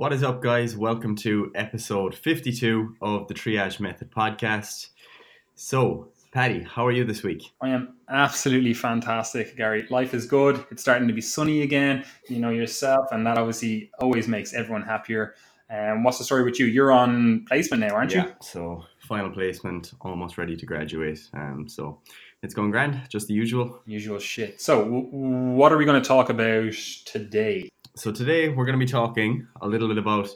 What is up, guys? Welcome to episode 52 of the Triage Method podcast. So, Paddy, how are you this week? I am absolutely fantastic, Gary. Life is good. It's starting to be sunny again. You know yourself, and that obviously always makes everyone happier. And um, what's the story with you? You're on placement now, aren't yeah, you? So, final placement, almost ready to graduate. Um, so, it's going grand, just the usual. Usual shit. So, w- what are we going to talk about today? So today we're going to be talking a little bit about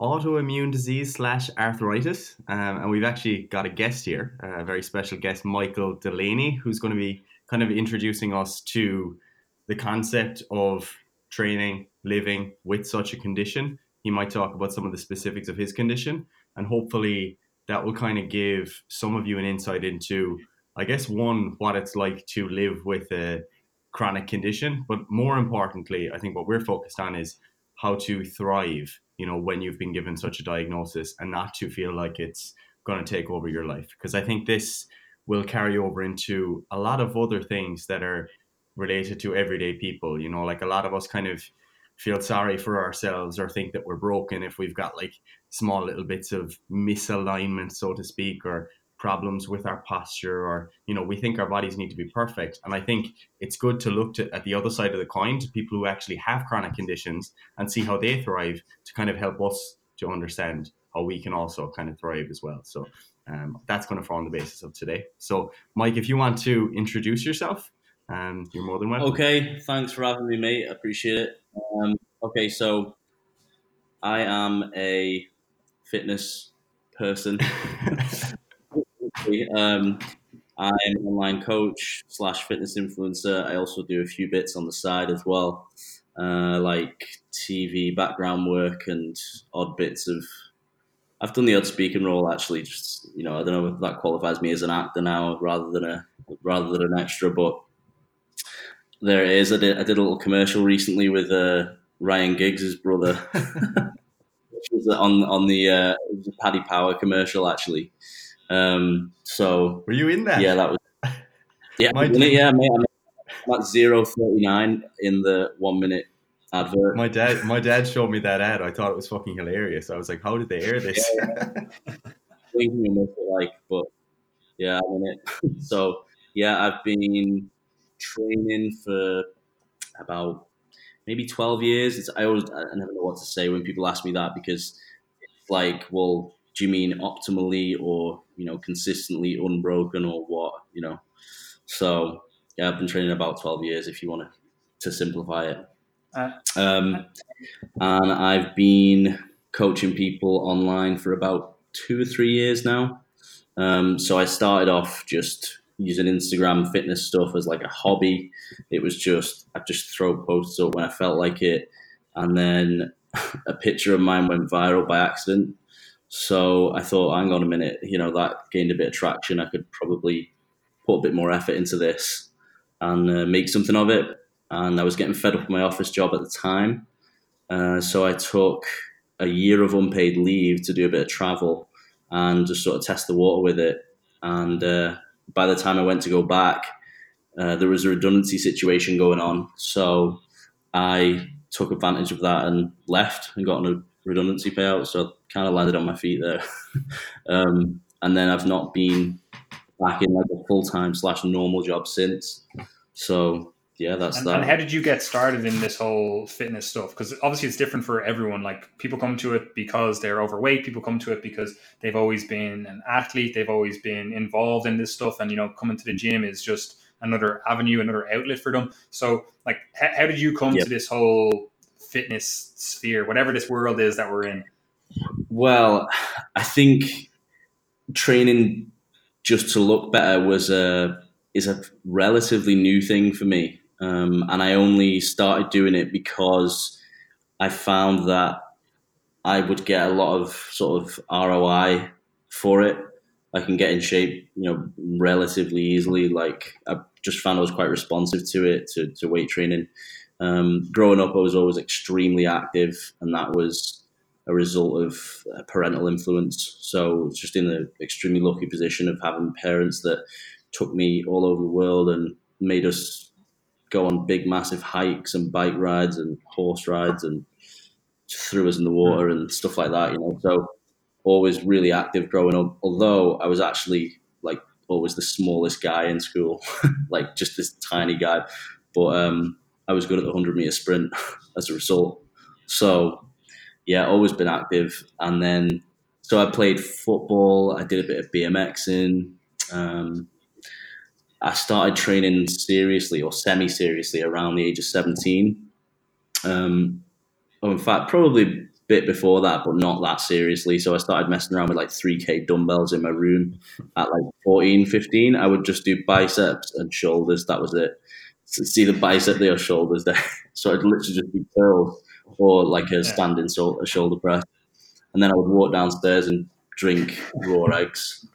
autoimmune disease slash arthritis, um, and we've actually got a guest here, a very special guest, Michael Delaney, who's going to be kind of introducing us to the concept of training, living with such a condition. He might talk about some of the specifics of his condition, and hopefully that will kind of give some of you an insight into, I guess, one what it's like to live with a chronic condition. But more importantly, I think what we're focused on is how to thrive, you know, when you've been given such a diagnosis and not to feel like it's going to take over your life. Because I think this will carry over into a lot of other things that are related to everyday people. You know, like a lot of us kind of feel sorry for ourselves or think that we're broken if we've got like small little bits of misalignment, so to speak, or problems with our posture or you know we think our bodies need to be perfect. And i think it's good to look to, at the other side of the coin to people who actually have chronic conditions and see how they thrive to kind of help us to understand how we can also kind of thrive as well. So um, that's going to form the basis of today. So mike if you want to introduce yourself um, you're more than welcome. Okay thanks for having me mate. I appreciate it. Um, okay so i am a fitness person Um, I'm an online coach slash fitness influencer. I also do a few bits on the side as well, uh, like TV background work and odd bits of. I've done the odd speaking role actually. Just you know, I don't know if that qualifies me as an actor now rather than a rather than an extra, but there it is. I did I did a little commercial recently with uh, Ryan Giggs' brother, which was on on the uh, Paddy Power commercial actually. Um, so were you in that? Yeah, that was. Yeah, my dad, yeah, mate. I'm at zero thirty nine in the one minute advert. My dad, my dad showed me that ad. I thought it was fucking hilarious. I was like, "How did they air this?" Yeah, yeah. like, but yeah, I'm in it. so yeah, I've been training for about maybe 12 years. It's, I always, I never know what to say when people ask me that because it's like, well, do you mean optimally or you know consistently unbroken or what you know? So yeah i've been training about 12 years if you want to to simplify it. Uh, um, and i've been coaching people online for about two or three years now. Um, so i started off just using instagram fitness stuff as like a hobby. It was just i just throw posts up when i felt like it. And then a picture of mine went viral by accident so I thought, hang on a minute, you know, that gained a bit of traction. I could probably put a bit more effort into this and uh, make something of it. And I was getting fed up with my office job at the time. Uh, so I took a year of unpaid leave to do a bit of travel and just sort of test the water with it. And uh, by the time I went to go back, uh, there was a redundancy situation going on. So I took advantage of that and left and got on a redundancy payout. So I kind of landed on my feet there. um, and then I've not been back in like a full time slash normal job since. So yeah, that's and, that. And how did you get started in this whole fitness stuff? Because obviously it's different for everyone. Like people come to it because they're overweight. People come to it because they've always been an athlete. They've always been involved in this stuff, and you know, coming to the gym is just another avenue, another outlet for them. So, like, how, how did you come yep. to this whole fitness sphere, whatever this world is that we're in? Well, I think training just to look better was a is a relatively new thing for me, um, and I only started doing it because I found that I would get a lot of sort of ROI for it. I can get in shape, you know, relatively easily. Like I just found I was quite responsive to it, to, to weight training. Um, growing up, I was always extremely active, and that was a result of parental influence. So just in the extremely lucky position of having parents that took me all over the world and made us go on big, massive hikes and bike rides and horse rides and threw us in the water and stuff like that. You know, so always really active growing up. Although I was actually like always the smallest guy in school, like just this tiny guy. But um, I was good at the hundred meter sprint as a result. So yeah, always been active. And then so I played football. I did a bit of BMXing. Um, I started training seriously or semi seriously around the age of 17. Um, oh, in fact, probably a bit before that, but not that seriously. So I started messing around with like 3K dumbbells in my room at like 14, 15. I would just do biceps and shoulders. That was it. See the bicep there, shoulders there. so I'd literally just do curls or like a standing so- a shoulder press. And then I would walk downstairs and drink raw eggs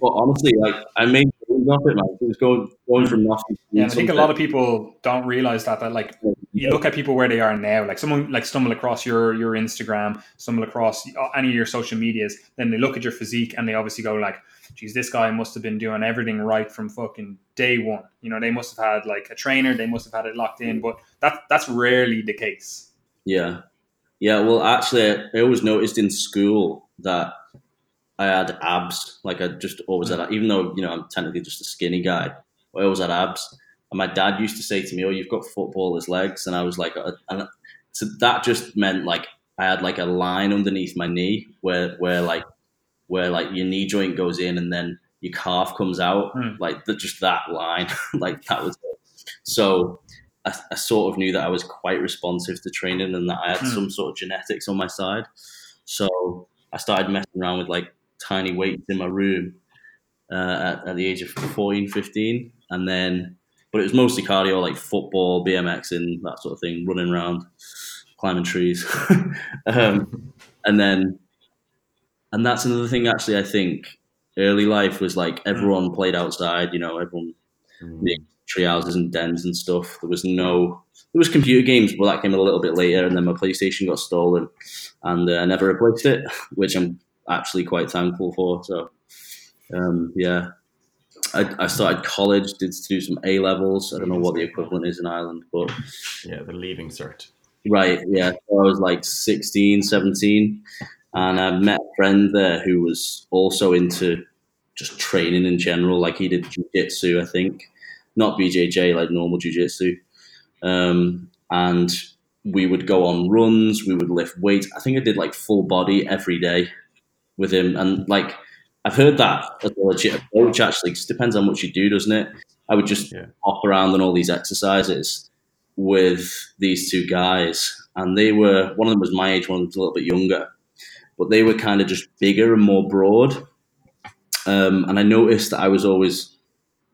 but honestly, like I made off it, man. It was going going from nothing. yeah, I think a lot of people don't realize that. That like you look at people where they are now, like someone like stumble across your your Instagram, stumble across any of your social medias, then they look at your physique and they obviously go like, "Geez, this guy must have been doing everything right from fucking day one." You know, they must have had like a trainer, they must have had it locked in, but that that's rarely the case. Yeah, yeah. Well, actually, I always noticed in school that I had abs. Like I just always had, even though you know I'm technically just a skinny guy, I always had abs. And my dad used to say to me, "Oh, you've got footballer's legs," and I was like, uh, and so that just meant like I had like a line underneath my knee where where like where like your knee joint goes in and then your calf comes out, mm. like the, just that line, like that was it. So I, I, sort of knew that I was quite responsive to training and that I had mm. some sort of genetics on my side. So I started messing around with like tiny weights in my room uh, at, at, the age of 14, 15. And then, but it was mostly cardio, like football, BMX, and that sort of thing, running around, climbing trees. um, and then, and that's another thing, actually, I think early life was like everyone played outside, you know, everyone mm. tree houses and dens and stuff. There was no, there was computer games, but that came a little bit later. And then my PlayStation got stolen and uh, I never replaced it, which I'm actually quite thankful for. So, um, yeah, I, I, started college, did do some A levels. I don't know what the equivalent is in Ireland, but yeah, the leaving cert. Right, yeah. So I was like 16, 17, and I met a friend there who was also into just training in general. Like he did jiu-jitsu, I think, not BJJ, like normal jiu-jitsu. Um, and we would go on runs, we would lift weights. I think I did like full body every day with him. And like, I've heard that as a legit approach. Actually, it depends on what you do, doesn't it? I would just yeah. hop around on all these exercises with these two guys, and they were one of them was my age, one of them was a little bit younger, but they were kind of just bigger and more broad. Um, and I noticed that I was always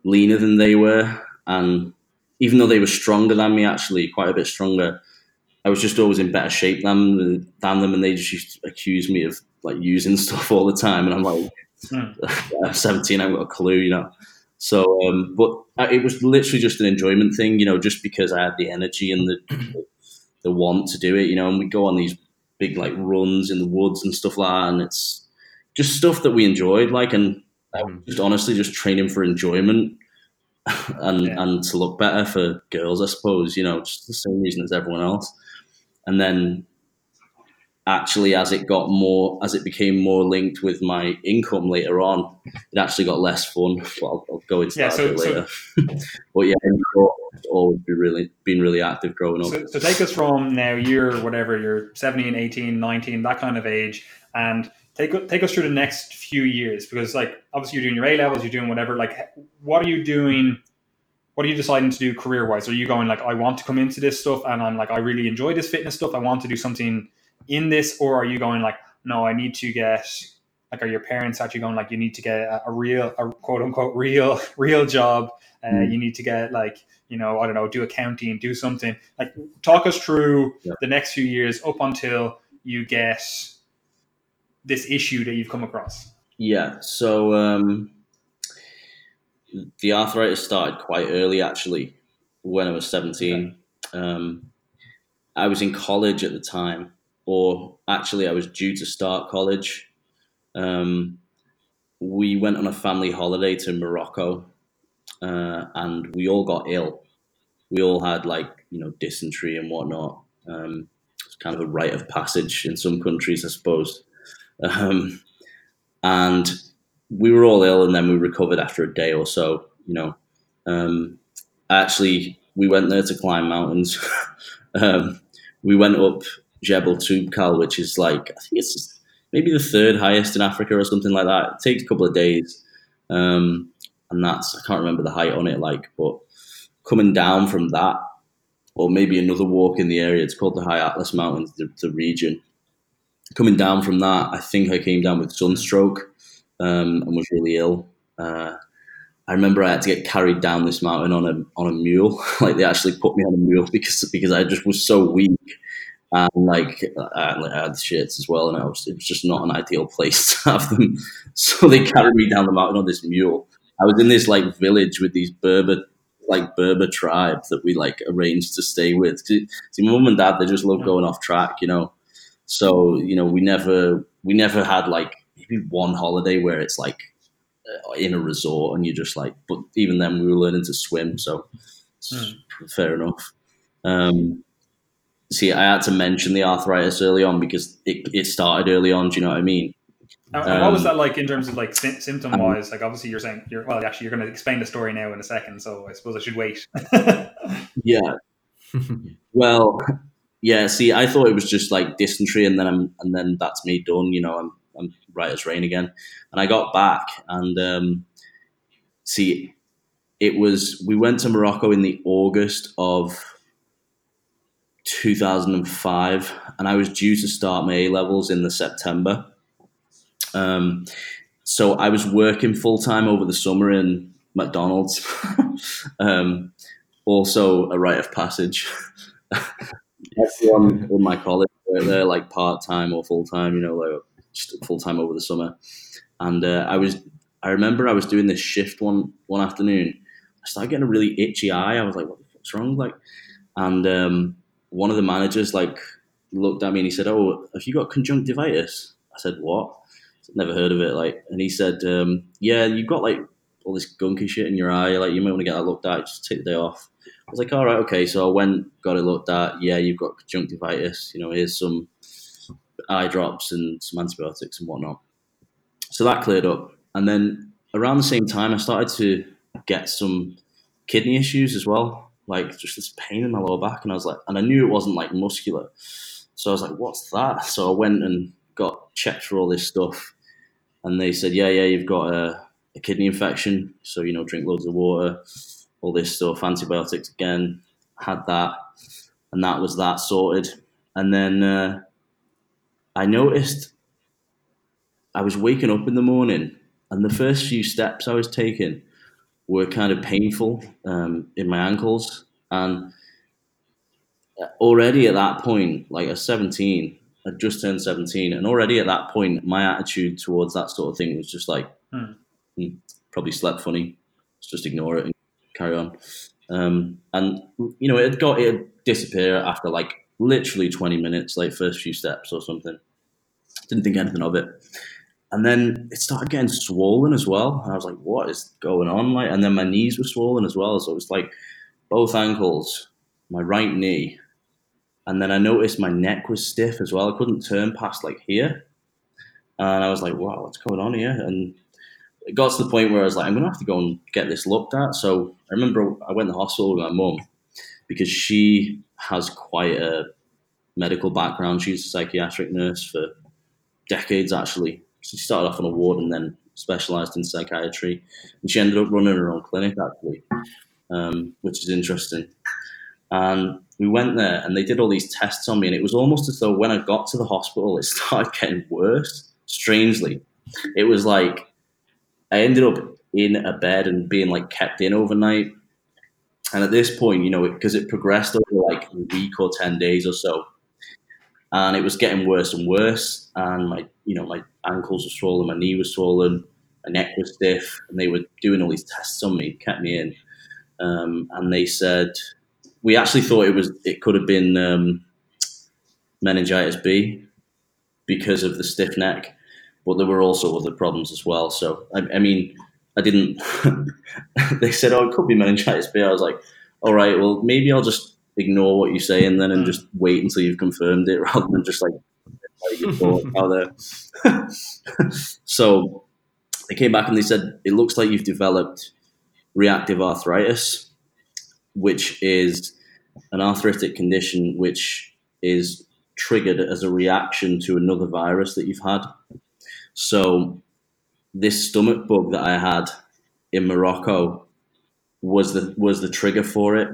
leaner than they were, and even though they were stronger than me, actually quite a bit stronger, I was just always in better shape than than them, and they just used to accuse me of like using stuff all the time, and I'm like, mm. 17, I haven't got a clue, you know. So, um, but it was literally just an enjoyment thing, you know, just because I had the energy and the the want to do it, you know. And we go on these big like runs in the woods and stuff like that, and it's just stuff that we enjoyed, like, and hmm. just honestly just training for enjoyment and yeah. and to look better for girls, I suppose, you know, just the same reason as everyone else and then actually as it got more as it became more linked with my income later on it actually got less fun but i'll, I'll go into yeah, that so, a bit later so, but yeah it's always been really been really active growing up so, so take us from now you're whatever you're 17 18 19 that kind of age and take take us through the next few years because like obviously you're doing your a levels you're doing whatever like what are you doing what are you deciding to do career wise? Are you going like, I want to come into this stuff and I'm like, I really enjoy this fitness stuff. I want to do something in this, or are you going like, no, I need to get like, are your parents actually going like, you need to get a, a real, a quote unquote real, real job? Uh, mm. You need to get like, you know, I don't know, do accounting, do something. Like, talk us through yeah. the next few years up until you get this issue that you've come across. Yeah. So, um, the arthritis started quite early, actually, when I was 17. Okay. Um, I was in college at the time, or actually, I was due to start college. Um, we went on a family holiday to Morocco, uh, and we all got ill. We all had like you know dysentery and whatnot. Um, It's kind of a rite of passage in some countries, I suppose. Um, and we were all ill, and then we recovered after a day or so. You know, um, actually, we went there to climb mountains. um, we went up Jebel Toubkal, which is like I think it's maybe the third highest in Africa or something like that. It takes a couple of days, um, and that's I can't remember the height on it, like, but coming down from that, or maybe another walk in the area. It's called the High Atlas Mountains, the, the region. Coming down from that, I think I came down with sunstroke um, and was really ill. Uh, I remember I had to get carried down this mountain on a on a mule. like they actually put me on a mule because because I just was so weak and like I, I had shits as well, and was, it was just not an ideal place to have them. So they carried me down the mountain on this mule. I was in this like village with these Berber like Berber tribe that we like arranged to stay with. See, my mum and dad they just love going off track, you know. So you know we never we never had like maybe one holiday where it's like uh, in a resort and you're just like. But even then we were learning to swim, so mm. fair enough. Um, see, I had to mention the arthritis early on because it, it started early on. Do you know what I mean? And um, what was um, that like in terms of like symptom wise? Like obviously you're saying you're well actually you're going to explain the story now in a second, so I suppose I should wait. yeah. well, yeah. See, I thought it was just like dysentery, and then I'm and then that's me done. You know, I'm I'm right as rain again, and I got back and um, see, it was we went to Morocco in the August of 2005, and I was due to start my A levels in the September um, so I was working full time over the summer in McDonald's. um, also a rite of passage. Everyone in my college were there like part time or full time, you know, like just full time over the summer. And uh, I was, I remember I was doing this shift one one afternoon. I started getting a really itchy eye. I was like, "What's wrong?" Like, and um, one of the managers like looked at me and he said, "Oh, have you got conjunctivitis?" I said, "What?" never heard of it. Like, and he said, um, "Yeah, you've got like all this gunky shit in your eye. Like, you might want to get that looked at. Just take the day off." I was like, "All right, okay." So I went, got it looked at. Yeah, you've got conjunctivitis. You know, here's some eye drops and some antibiotics and whatnot. So that cleared up, and then around the same time, I started to get some kidney issues as well, like just this pain in my lower back, and I was like, and I knew it wasn't like muscular, so I was like, "What's that?" So I went and got checked for all this stuff, and they said, yeah, yeah, you've got a, a kidney infection, so you know, drink loads of water, all this stuff, antibiotics again. Had that, and that was that sorted. And then uh, I noticed I was waking up in the morning, and the first few steps I was taking were kind of painful um, in my ankles, and already at that point, like at 17, I'd just turned 17, and already at that point, my attitude towards that sort of thing was just like, hmm. Hmm, probably slept funny. Let's just ignore it and carry on. Um, and you know, it got it disappear after like literally 20 minutes, like first few steps or something. Didn't think anything of it. And then it started getting swollen as well. And I was like, what is going on? Like, and then my knees were swollen as well. So it was like both ankles, my right knee, and then I noticed my neck was stiff as well. I couldn't turn past like here. And I was like, wow, what's going on here? And it got to the point where I was like, I'm going to have to go and get this looked at. So I remember I went to the hospital with my mum because she has quite a medical background. She's a psychiatric nurse for decades, actually. She started off on a ward and then specialized in psychiatry. And she ended up running her own clinic, actually, um, which is interesting. And we went there and they did all these tests on me. And it was almost as though when I got to the hospital, it started getting worse, strangely. It was like I ended up in a bed and being like kept in overnight. And at this point, you know, because it, it progressed over like a week or 10 days or so, and it was getting worse and worse. And my, you know, my ankles were swollen, my knee was swollen, my neck was stiff, and they were doing all these tests on me, kept me in. Um, and they said, we actually thought it was it could have been um, meningitis B because of the stiff neck, but there were also other problems as well. So I, I mean, I didn't. they said, "Oh, it could be meningitis B." I was like, "All right, well, maybe I'll just ignore what you say and then and Mm. just wait until you've confirmed it rather than just like let out there. so they came back and they said it looks like you've developed reactive arthritis, which is an arthritic condition which is triggered as a reaction to another virus that you've had. So this stomach bug that I had in Morocco was the was the trigger for it,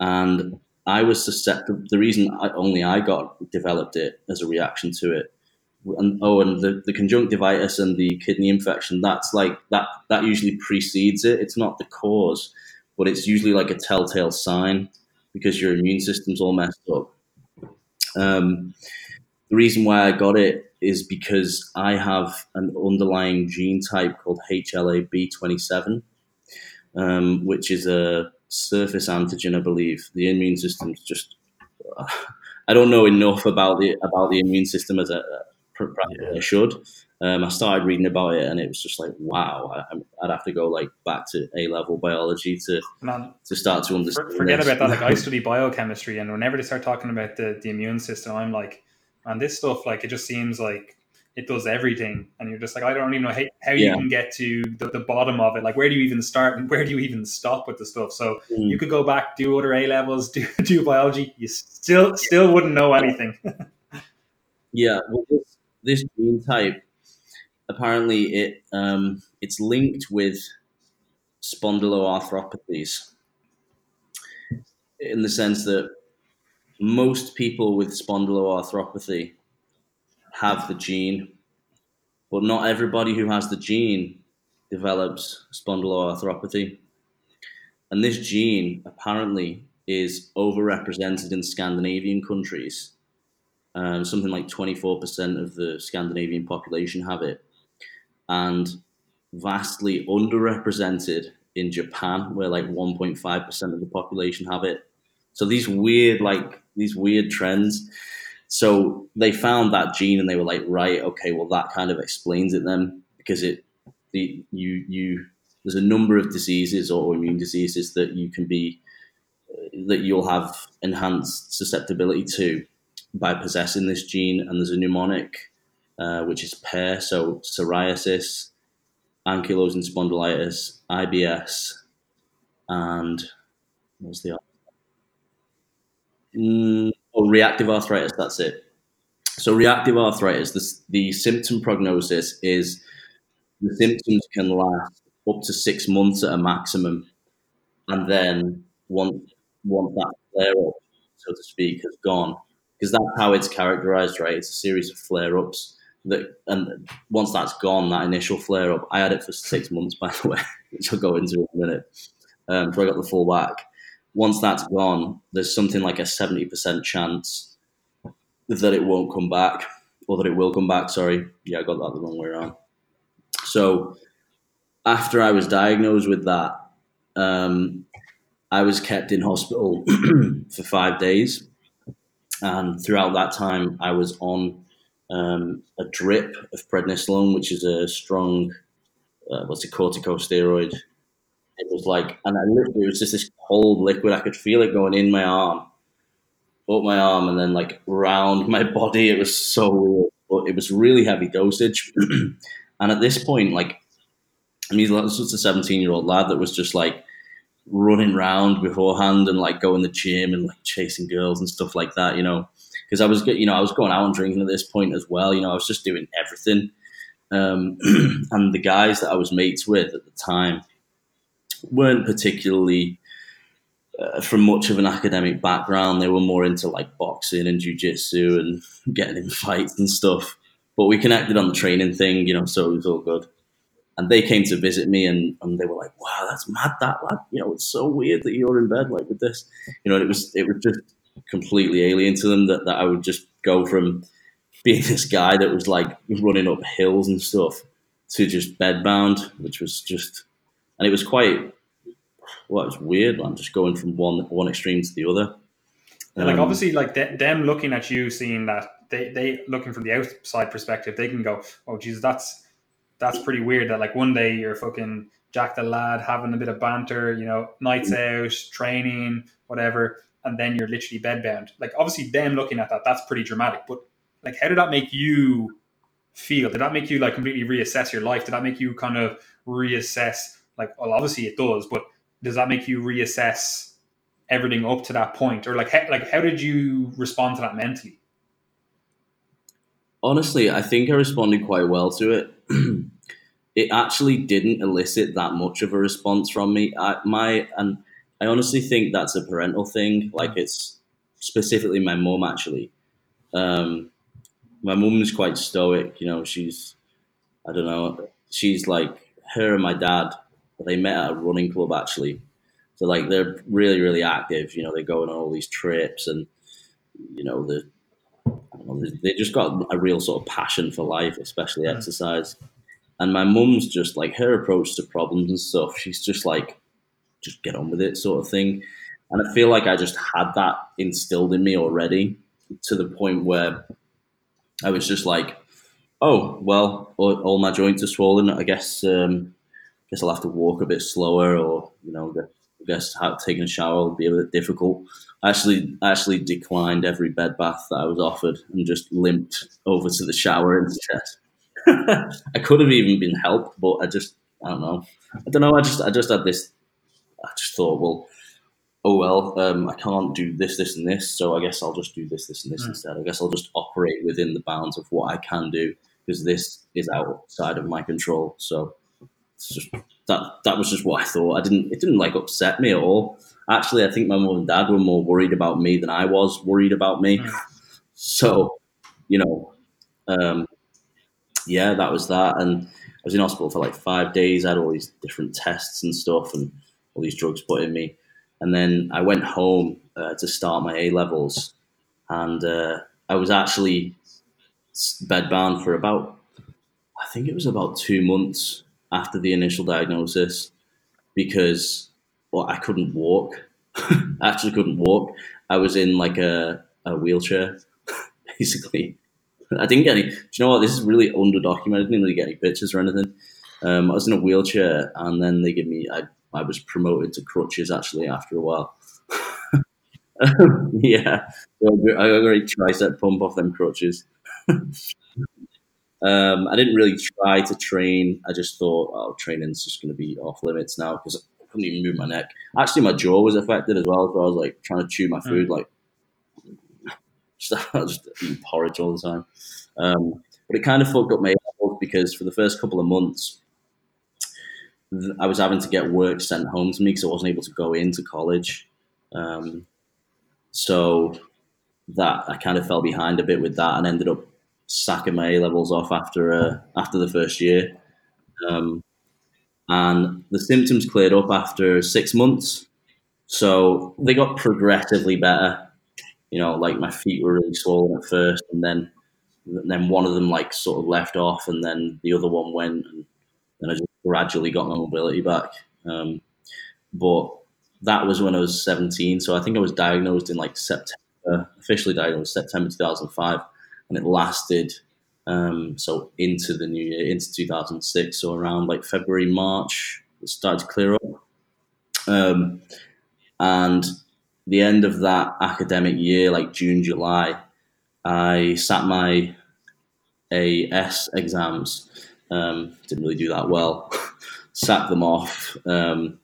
and I was susceptible. The reason I, only I got developed it as a reaction to it, and oh, and the, the conjunctivitis and the kidney infection. That's like that. That usually precedes it. It's not the cause, but it's usually like a telltale sign because your immune system's all messed up. Um, the reason why I got it is because I have an underlying gene type called HLA-B27, um, which is a surface antigen, I believe. The immune system's just I don't know enough about the about the immune system as a Yeah. I should. Um, I started reading about it, and it was just like, wow! I, I'd have to go like back to A level biology to Man, to start to understand. forget about that. Like I study biochemistry, and whenever they start talking about the, the immune system, I'm like, and this stuff like it just seems like it does everything, and you're just like, I don't even know how, how you can get to the, the bottom of it. Like, where do you even start and where do you even stop with the stuff? So Mm. you could go back, do other A levels, do do biology, you still still wouldn't know anything. Yeah, well, this, this gene type apparently it um, it's linked with spondyloarthropathies in the sense that most people with spondyloarthropathy have the gene, but not everybody who has the gene develops spondyloarthropathy. And this gene apparently is overrepresented in Scandinavian countries um, something like 24% of the Scandinavian population have it, and vastly underrepresented in Japan, where like 1.5% of the population have it. So these weird, like these weird trends. So they found that gene, and they were like, right, okay, well that kind of explains it then, because it, the you you there's a number of diseases, or autoimmune diseases that you can be that you'll have enhanced susceptibility to by possessing this gene, and there's a mnemonic uh, which is PAIR, so psoriasis, ankylosing spondylitis, IBS, and what's the other? Mm, oh, reactive arthritis. That's it. So reactive arthritis, the, the symptom prognosis is the symptoms can last up to six months at a maximum, and then once once that flare up, so to speak, has gone, because that's how it's characterized, right? It's a series of flare ups that, and once that's gone, that initial flare up, I had it for six months, by the way, which I'll go into in a minute. Um, so I got the full whack. Once that's gone, there's something like a seventy percent chance that it won't come back, or that it will come back. Sorry, yeah, I got that the wrong way around. So after I was diagnosed with that, um, I was kept in hospital for five days, and throughout that time, I was on um, a drip of prednisolone, which is a strong, uh, what's a corticosteroid. It was like, and I literally, it was just this cold liquid. I could feel it going in my arm, up my arm, and then like round my body. It was so weird, but it was really heavy dosage. and at this point, like, I mean, this was a 17 year old lad that was just like running around beforehand and like going to the gym and like chasing girls and stuff like that, you know. Because I was, you know, I was going out and drinking at this point as well. You know, I was just doing everything. Um, and the guys that I was mates with at the time weren't particularly uh, from much of an academic background. They were more into like boxing and jujitsu and getting in fights and stuff. But we connected on the training thing, you know, so it was all good. And they came to visit me and, and they were like, wow, that's mad, that lad. You know, it's so weird that you're in bed like with this. You know, it was it was just completely alien to them that, that I would just go from being this guy that was like running up hills and stuff to just bedbound, which was just, and it was quite, well, it was weird. man, just going from one one extreme to the other. And, like Um, obviously, like th- them looking at you, seeing that they they looking from the outside perspective, they can go, "Oh, Jesus, that's that's pretty weird." That like one day you're fucking Jack the lad having a bit of banter, you know, nights out, training, whatever, and then you're literally bedbound. Like obviously them looking at that, that's pretty dramatic. But like, how did that make you feel? Did that make you like completely reassess your life? Did that make you kind of reassess? Like, well, obviously it does, but does that make you reassess everything up to that point, or like, how, like how did you respond to that mentally? Honestly, I think I responded quite well to it. it actually didn't elicit that much of a response from me. I, my and I honestly think that's a parental thing. Like it's specifically my mom actually. Um, my mum is quite stoic. You know, she's I don't know. She's like her and my dad. They met at a running club actually. So like they're really really active. You know, they go on all these trips and you know the they just got a real sort of passion for life, especially exercise. And my mum's just like her approach to problems and stuff. She's just like, just get on with it, sort of thing. And I feel like I just had that instilled in me already to the point where I was just like, oh well, all, all my joints are swollen. I guess um, guess I'll have to walk a bit slower, or you know, I guess taking a shower will be a bit difficult. I actually actually declined every bed bath that I was offered and just limped over to the shower instead. I could have even been helped, but I just I don't know. I don't know. I just I just had this. I just thought, well, oh well, um, I can't do this, this, and this, so I guess I'll just do this, this, and this mm. instead. I guess I'll just operate within the bounds of what I can do because this is outside of my control. So just, that that was just what I thought. I didn't. It didn't like upset me at all. Actually, I think my mom and dad were more worried about me than I was worried about me. Mm. So, you know, um, yeah, that was that. And I was in hospital for like five days. I had all these different tests and stuff, and all these drugs put in me. And then I went home uh, to start my A levels, and uh, I was actually bedbound for about, I think it was about two months after the initial diagnosis, because well, I couldn't walk. I actually couldn't walk. I was in like a, a wheelchair, basically. I didn't get any. Do you know what? This is really underdocumented. I didn't really get any pictures or anything. Um, I was in a wheelchair, and then they give me. I I was promoted to crutches actually after a while. yeah, I got a tricep pump off them crutches. Um, I didn't really try to train. I just thought, oh, training's just going to be off limits now because I couldn't even move my neck. Actually, my jaw was affected as well, so I was like trying to chew my food, mm. like just, just eating porridge all the time. Um, but it kind of fucked up my health because for the first couple of months, I was having to get work sent home to me because I wasn't able to go into college. Um, so that I kind of fell behind a bit with that and ended up sacking my A levels off after uh, after the first year. Um, and the symptoms cleared up after six months. So they got progressively better. You know, like my feet were really swollen at first, and then and then one of them like sort of left off, and then the other one went, and then I just gradually got my mobility back. Um, but that was when I was 17. So I think I was diagnosed in like September, officially diagnosed September 2005, and it lasted um, so into the new year, into 2006. So around like February, March, it started to clear up. Um, and the end of that academic year, like June, July, I sat my AS exams um, didn't really do that well. sat them off um,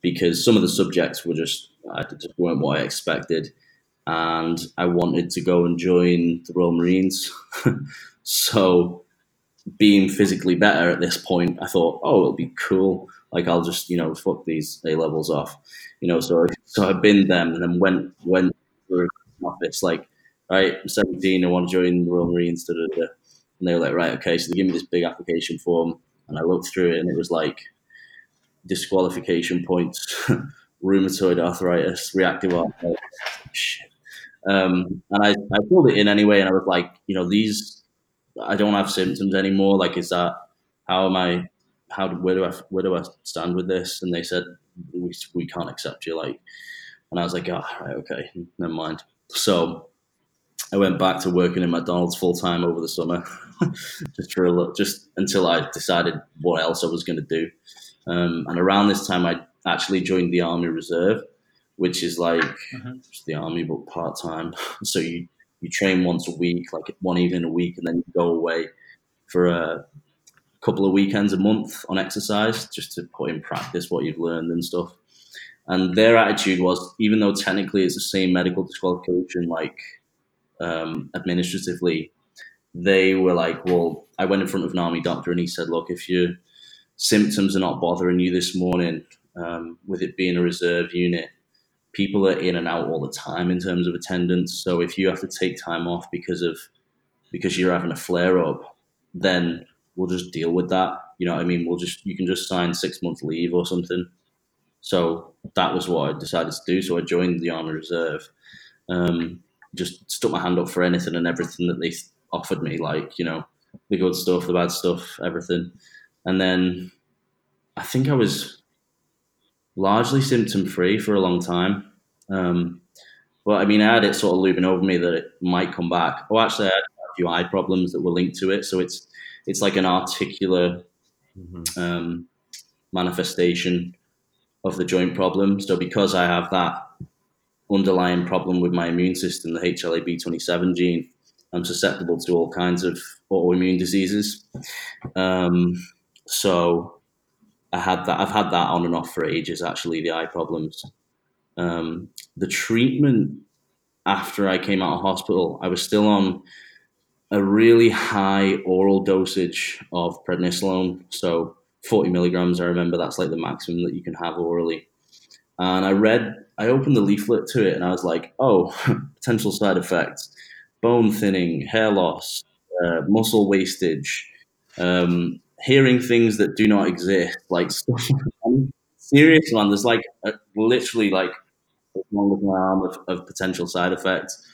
because some of the subjects were just, just weren't what I expected, and I wanted to go and join the Royal Marines. so, being physically better at this point, I thought, oh, it'll be cool. Like I'll just, you know, fuck these A levels off, you know. So, so I've been them, and then went went to office like, right, I'm 17, I want to join the Royal Marines. Da, da, da. And they were like, right, okay. So they give me this big application form, and I looked through it, and it was like disqualification points, rheumatoid arthritis, reactive arthritis. Shit. Um, and I, I filled it in anyway, and I was like, you know, these, I don't have symptoms anymore. Like, is that how am I? How where do I where do I stand with this? And they said we, we can't accept you. Like, and I was like, oh, right, okay, never mind. So I went back to working in McDonald's full time over the summer, just for a look, just until I decided what else I was going to do. Um, and around this time, I actually joined the Army Reserve, which is like Mhm. the army but part time. So you you train once a week, like one evening a week, and then you go away for a couple of weekends a month on exercise just to put in practice what you've learned and stuff. And their attitude was, even though technically it's the same medical disqualification, like um, administratively, they were like, well, I went in front of an army doctor and he said, look, if your symptoms are not bothering you this morning, um, with it being a reserve unit, people are in and out all the time in terms of attendance. So if you have to take time off because of because you're having a flare up, then we'll just deal with that. You know what I mean? We'll just you can just sign six month leave or something. So that was what I decided to do. So I joined the Army Reserve. Um, just stuck my hand up for anything and everything that they offered me, like you know the good stuff, the bad stuff, everything. And then I think I was largely symptom free for a long time. Um, but I mean, I had it sort of looping over me that it might come back. Oh, actually, I had a few eye problems that were linked to it, so it's it's like an articular Mhm. um, manifestation of the joint problem. So because I have that underlying problem with my immune system, the HLA-B27 gene, I'm susceptible to all kinds of autoimmune diseases. Um, so I had that. I've had that on and off for ages. Actually, the eye problems. Um, the treatment after I came out of hospital, I was still on a really high oral dosage of prednisolone. So 40 milligrams, I remember that's like the maximum that you can have orally. And I read, I opened the leaflet to it and I was like, oh, potential side effects bone thinning, hair loss, uh, muscle wastage, um, hearing things that do not exist. Like, serious one. There's like a, literally like as long as my arm of, of potential side effects.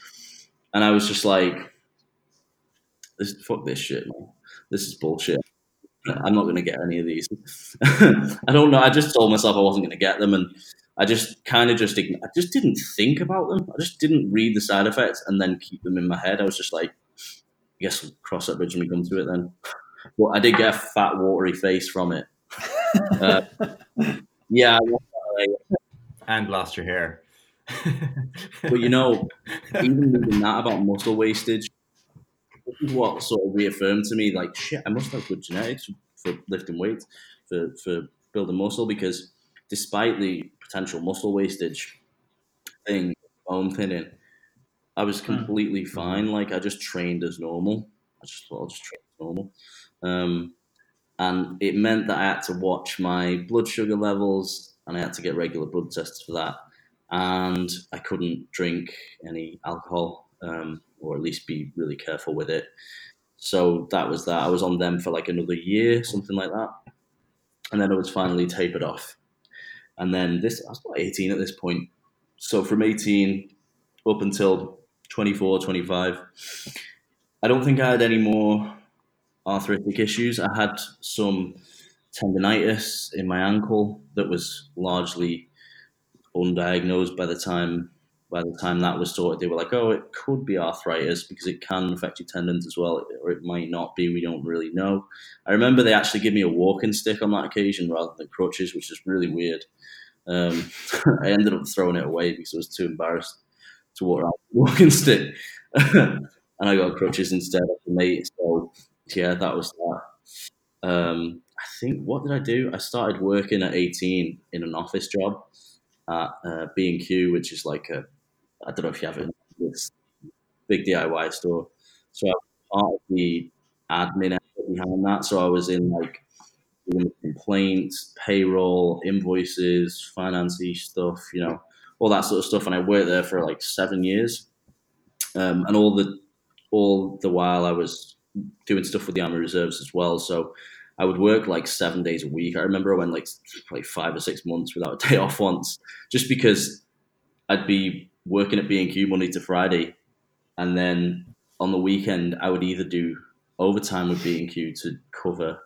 And I was just like, this, fuck this shit, man. This is bullshit. I'm not going to get any of these. I don't know. I just told myself I wasn't going to get them, and I just kind of just ign- I just didn't think about them. I just didn't read the side effects and then keep them in my head. I was just like, I guess we'll cross that bridge when we come to it. Then, but I did get a fat, watery face from it. Uh, yeah, And lost your hair. but you know, even reading that about muscle wastage, this is what sort of reaffirmed to me, like, shit, I must have good genetics for lifting weights, for, for building muscle, because despite the potential muscle wastage thing, bone thinning, I was completely fine. Like, I just trained as normal. I just thought I'll just train as normal. Um, and it meant that I had to watch my blood sugar levels and I had to get regular blood tests for that and I couldn't drink any alcohol, um, or at least be really careful with it. So that was that. I was on them for like another year, something like that, and then I was finally tapered off. And then this, I was about 18 at this point. So from 18 up until 24, 25, I don't think I had any more arthritic issues. I had some tendonitis in my ankle that was largely undiagnosed by the time by the time that was sorted. They were like, "Oh, it could be arthritis because it can affect your tendons as well, or it might not be. We don't really know." I remember they actually gave me a walking stick on that occasion rather than crutches, which is really weird. Um, I ended up throwing it away because I was too embarrassed to walk around with a walking stick, and I got crutches instead of the mate. So yeah, that was that. Um, I think what did I do? I started working at 18 in an office job at uh, B and Q, which is like a I don't know if you have it. It's big DIY store. So I was part of the admin behind that. So I was in like complaints, payroll, invoices, financy stuff, you know, all that sort of stuff. And I worked there for like seven years, um, and all the all the while I was doing stuff with the Army Reserves as well. So I would work like seven days a week. I remember I went like like five or six months without a day off once, just because I'd be working at B and Q Monday to Friday, and then on the weekend I would either do overtime with B and Q to cover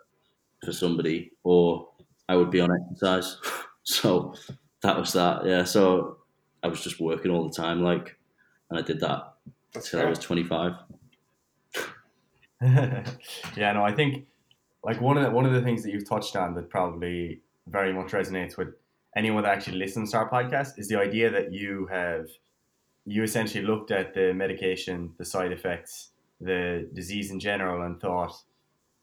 for somebody, or I would be on exercise. So that was that. Yeah. So I was just working all the time, like, and I did that until I was twenty five. yeah, no, I think like one of the, one of the things that you've touched on that probably very much resonates with anyone that actually listens to our podcast is the idea that you have you essentially looked at the medication, the side effects, the disease in general, and thought,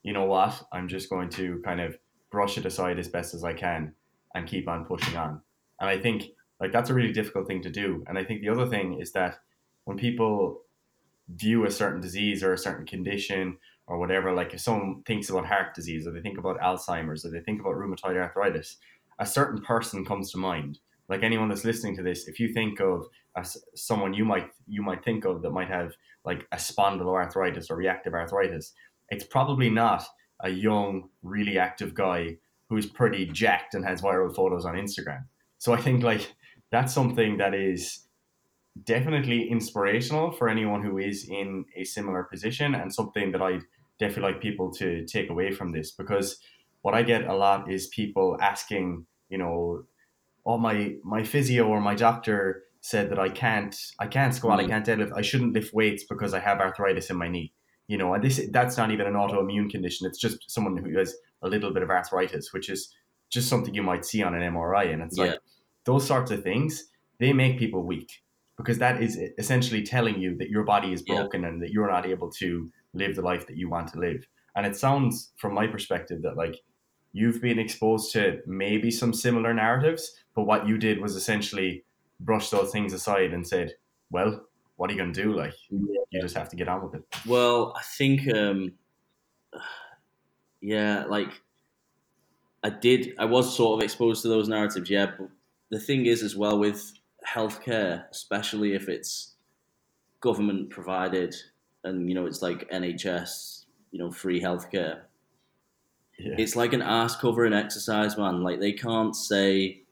you know what, I'm just going to kind of brush it aside as best as I can and keep on pushing on. And I think like that's a really difficult thing to do. And I think the other thing is that when people view a certain disease or a certain condition or whatever, like if someone thinks about heart disease or they think about Alzheimer's or they think about rheumatoid arthritis, a certain person comes to mind. Like anyone that's listening to this, if you think of someone you might you might think of that might have like a spondyloarthritis or reactive arthritis, it's probably not a young, really active guy who's pretty jacked and has viral photos on Instagram. So I think like that's something that is definitely inspirational for anyone who is in a similar position and something that I'd definitely like people to take away from this because what I get a lot is people asking, you know, oh my my physio or my doctor said that I can't I can't squat, I mm. can't deadlift, I shouldn't lift weights because I have arthritis in my knee. You know, and this that's not even an autoimmune condition. It's just someone who has a little bit of arthritis, which is just something you might see on an MRI. And it's yeah. like those sorts of things, they make people weak because that is essentially telling you that your body is broken yeah. and that you're not able to live the life that you want to live. And it sounds, from my perspective, that like you've been exposed to maybe some similar narratives, but what you did was essentially brush those things aside and said, well, what are you going to do? Like, you just have to get on with it. Well, I think, um, yeah, like I did, I was sort of exposed to those narratives, yeah, but the thing is as well with healthcare, especially if it's government provided and you know it's like NHS, you know, free healthcare. Yeah. It's like an ass covering exercise, man. Like they can't say,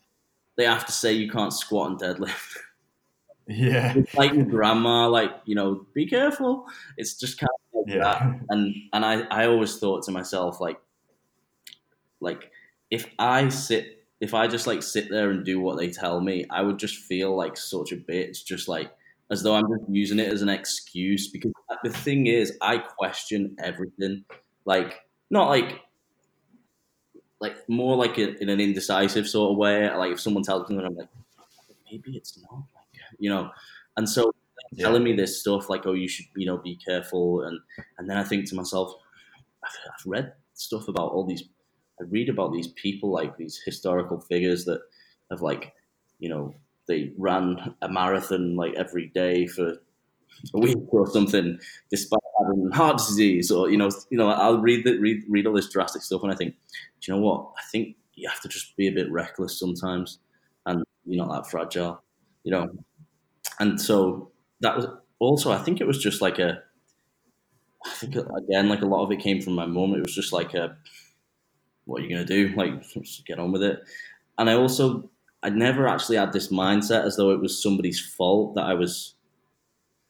they have to say you can't squat and deadlift. Yeah, it's like your grandma, like you know, be careful. It's just kind of like yeah. that. And and I I always thought to myself like, like if I sit if I just like sit there and do what they tell me, I would just feel like such a bitch, just like as though I'm just using it as an excuse. Because the thing is, I question everything. Like, not like, like more like a, in an indecisive sort of way. Like if someone tells me, that I'm like, maybe it's not. Like, you know, and so yeah. telling me this stuff like, oh, you should, you know, be careful, and and then I think to myself, I've, I've read stuff about all these I read about these people, like these historical figures that have like, you know, they ran a marathon like every day for a week or something, despite having heart disease, or you know, you know, I'll read the, read read all this drastic stuff, and I think, do you know what? I think you have to just be a bit reckless sometimes, and you're not that fragile, you know. And so that was also, I think it was just like a, I think again, like a lot of it came from my mum. It was just like a what are you going to do? Like, get on with it. And I also, I never actually had this mindset as though it was somebody's fault that I was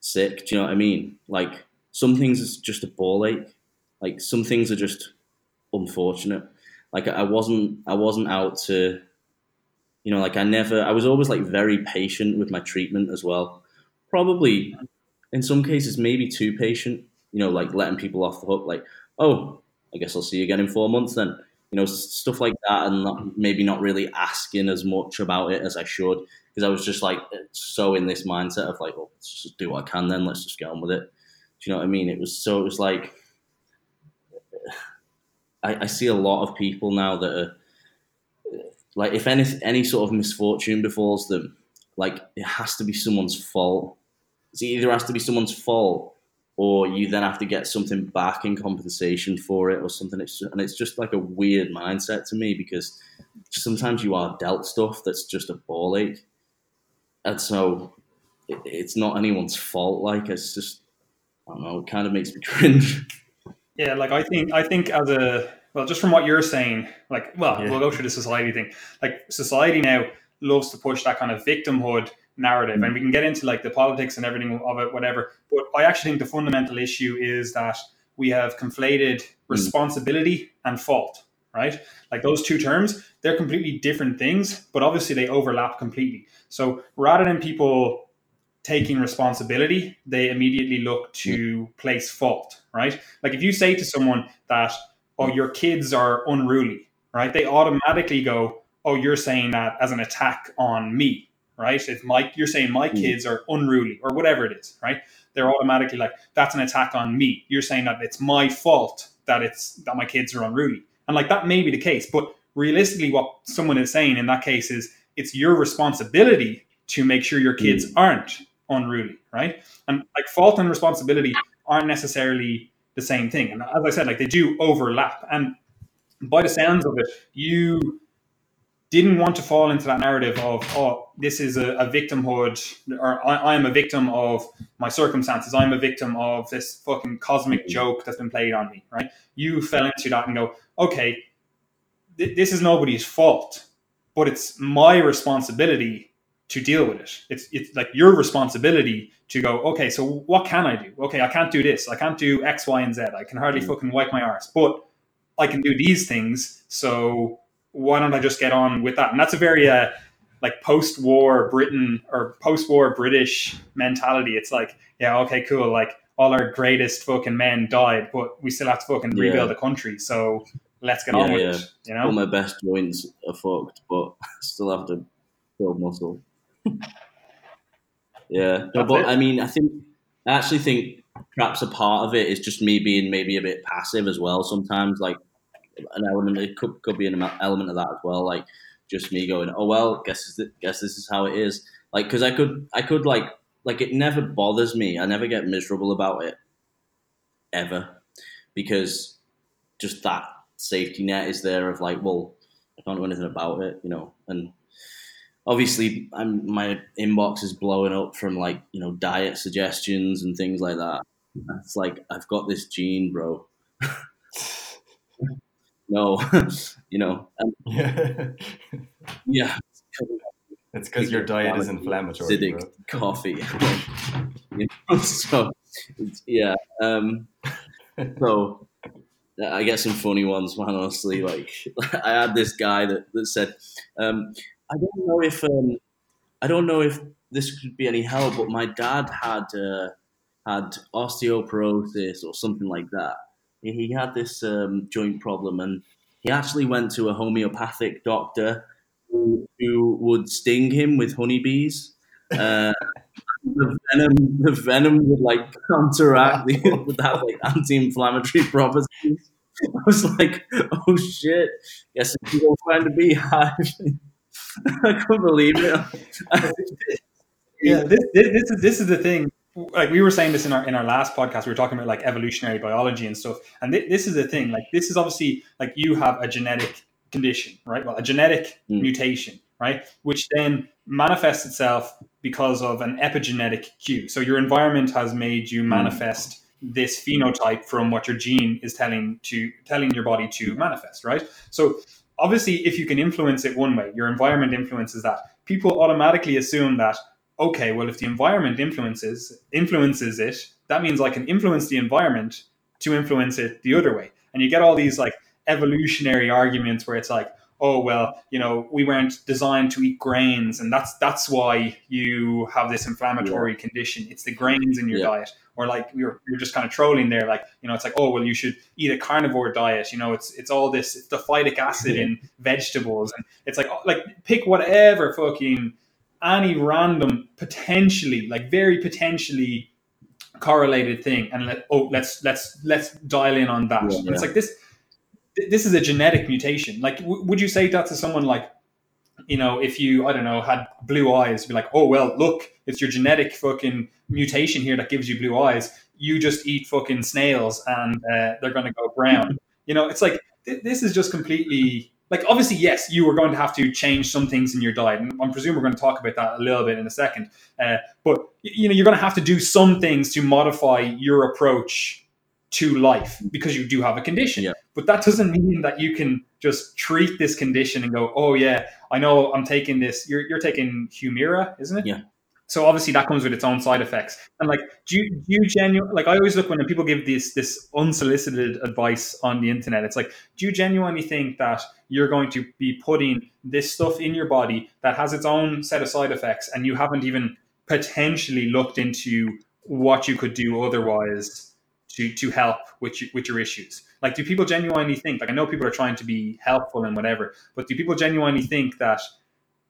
sick. Do you know what I mean? Like, some things is just a ball ache. Like, some things are just unfortunate. Like, I wasn't, I wasn't out to, you know, like I never, I was always like very patient with my treatment as well. Probably in some cases, maybe too patient, you know, like letting people off the hook, like, oh, I guess I'll see you again in four months then you know, stuff like that, and not, maybe not really asking as much about it as I should because I was just like so in this mindset of like, well, let's just do what I can, then let's just get on with it. Do you know what I mean? It was so it was like I, I see a lot of people now that are like, if any any sort of misfortune befalls them, like it has to be someone's fault. It either has to be someone's fault or you then have to get something back in compensation for it or something. It's just, and it's just like a weird mindset to me because sometimes you are dealt stuff that's just a ball ache, and so it, it's not anyone's fault. Like it's just I don't know. It kind of makes me cringe. Yeah, like I think I think as a well, just from what you're saying, like well, yeah. we'll go through the society thing. Like society now loves to push that kind of victimhood narrative. And we can get into like the politics and everything of it whatever. But i actually think the fundamental issue is that we have conflated mm-hmm. responsibility and fault right? Like those two terms they're completely different things but obviously they overlap completely. So rather than people taking responsibility they immediately look to place fault right? Like if you say to someone that oh your kids are unruly right they automatically go oh, you're saying that as an attack on me, right? If my you're saying my hmm. kids are unruly or whatever it is, right? They're automatically like that's an attack on me. You're saying that it's my fault that it's that my kids are unruly, and like that may be the case, but realistically, what someone is saying in that case is it's your responsibility to make sure your kids hmm. aren't unruly, right? And like fault and responsibility aren't necessarily the same thing. And as I said, like they do overlap. And by the sounds of it, you didn't want to fall into that narrative of, oh, this is a, a victimhood, or I, I, am a victim of my circumstances. I'm a victim of this fucking cosmic joke that's been played on me, right? You fell into that and go, okay, th- this is nobody's fault, but it's my responsibility to deal with it. It's it's like your responsibility to go, okay, so what can I do? Okay, I can't do this. I can't do X, Y, and Z. I can hardly mm. fucking wipe my arse, but I can do these things. So why don't I just get on with that? And that's a very uh, like post-war Britain or post-war British mentality. It's like, yeah, okay, cool. Like all our greatest fucking men died, but we still have to fucking yeah. rebuild the country. So let's get yeah, on with yeah. it. You know, all my best joints are fucked, but still have to build muscle. yeah, no, but it. I mean, I think I actually think perhaps a part of it is just me being maybe a bit passive as well. Sometimes, like an element, it could could be an element of that as well. Like just me going, oh well, guess this, guess this is how it is. Like because I could I could like like it never bothers me. I never get miserable about it ever because just that safety net is there of like, well, I can't do anything about it, you know, and obviously I'm, my inbox is blowing up from like you know diet suggestions and things like that. It's like I've got this gene, bro. no, you know, and, yeah. It's because your diet is inflammatory. Acidic bro. coffee. you know, so yeah. Um, so I get some funny ones, man. Honestly, like I had this guy that, that said, um, I don't know if um, I don't know if this could be any help, but my dad had uh, had osteoporosis or something like that. He had this um, joint problem, and he actually went to a homeopathic doctor who, who would sting him with honeybees. Uh, the venom, the venom would like counteract the, would have like anti-inflammatory properties. I was like, oh shit! Yes, if you go find a beehive. I couldn't believe it. yeah, this, this is this is the thing. Like we were saying this in our in our last podcast, we were talking about like evolutionary biology and stuff. And th- this is the thing. Like this is obviously like you have a genetic condition, right? Well, a genetic mm. mutation, right, which then manifests itself because of an epigenetic cue. So your environment has made you hmm. manifest. Mm this phenotype from what your gene is telling to telling your body to manifest right so obviously, if you can influence it one way, your environment influences that. People automatically assume that okay, well, if the environment influences influences it, that means I can influence the environment to influence it the other way. And you get all these like evolutionary arguments where it's like, oh well, you know, we weren't designed to eat grains, and that's that's why you have this inflammatory yeah. condition. It's the grains in your yeah. diet or like you're you're just kind of trolling there, like you know, it's like oh well, you should eat a carnivore diet. You know, it's it's all this it's the phytic acid in vegetables, and it's like oh, like pick whatever fucking any random potentially like very potentially correlated thing, and let oh let's let's let's dial in on that. Yeah, it's like this this is a genetic mutation. Like, w- would you say that to someone like you know, if you, I don't know, had blue eyes, be like, oh, well, look, it's your genetic fucking mutation here that gives you blue eyes. You just eat fucking snails and uh, they're going to go brown. You know, it's like, th- this is just completely, like, obviously, yes, you are going to have to change some things in your diet. And I'm presuming we're going to talk about that a little bit in a second. Uh, but, you know, you're going to have to do some things to modify your approach to life because you do have a condition. Yeah. But that doesn't mean that you can just treat this condition and go, oh yeah, I know I'm taking this. You're you're taking Humira, isn't it? Yeah. So obviously that comes with its own side effects. And like, do you, do you genuinely like? I always look when people give this this unsolicited advice on the internet. It's like, do you genuinely think that you're going to be putting this stuff in your body that has its own set of side effects, and you haven't even potentially looked into what you could do otherwise to to help with with your issues? Like, do people genuinely think? Like, I know people are trying to be helpful and whatever, but do people genuinely think that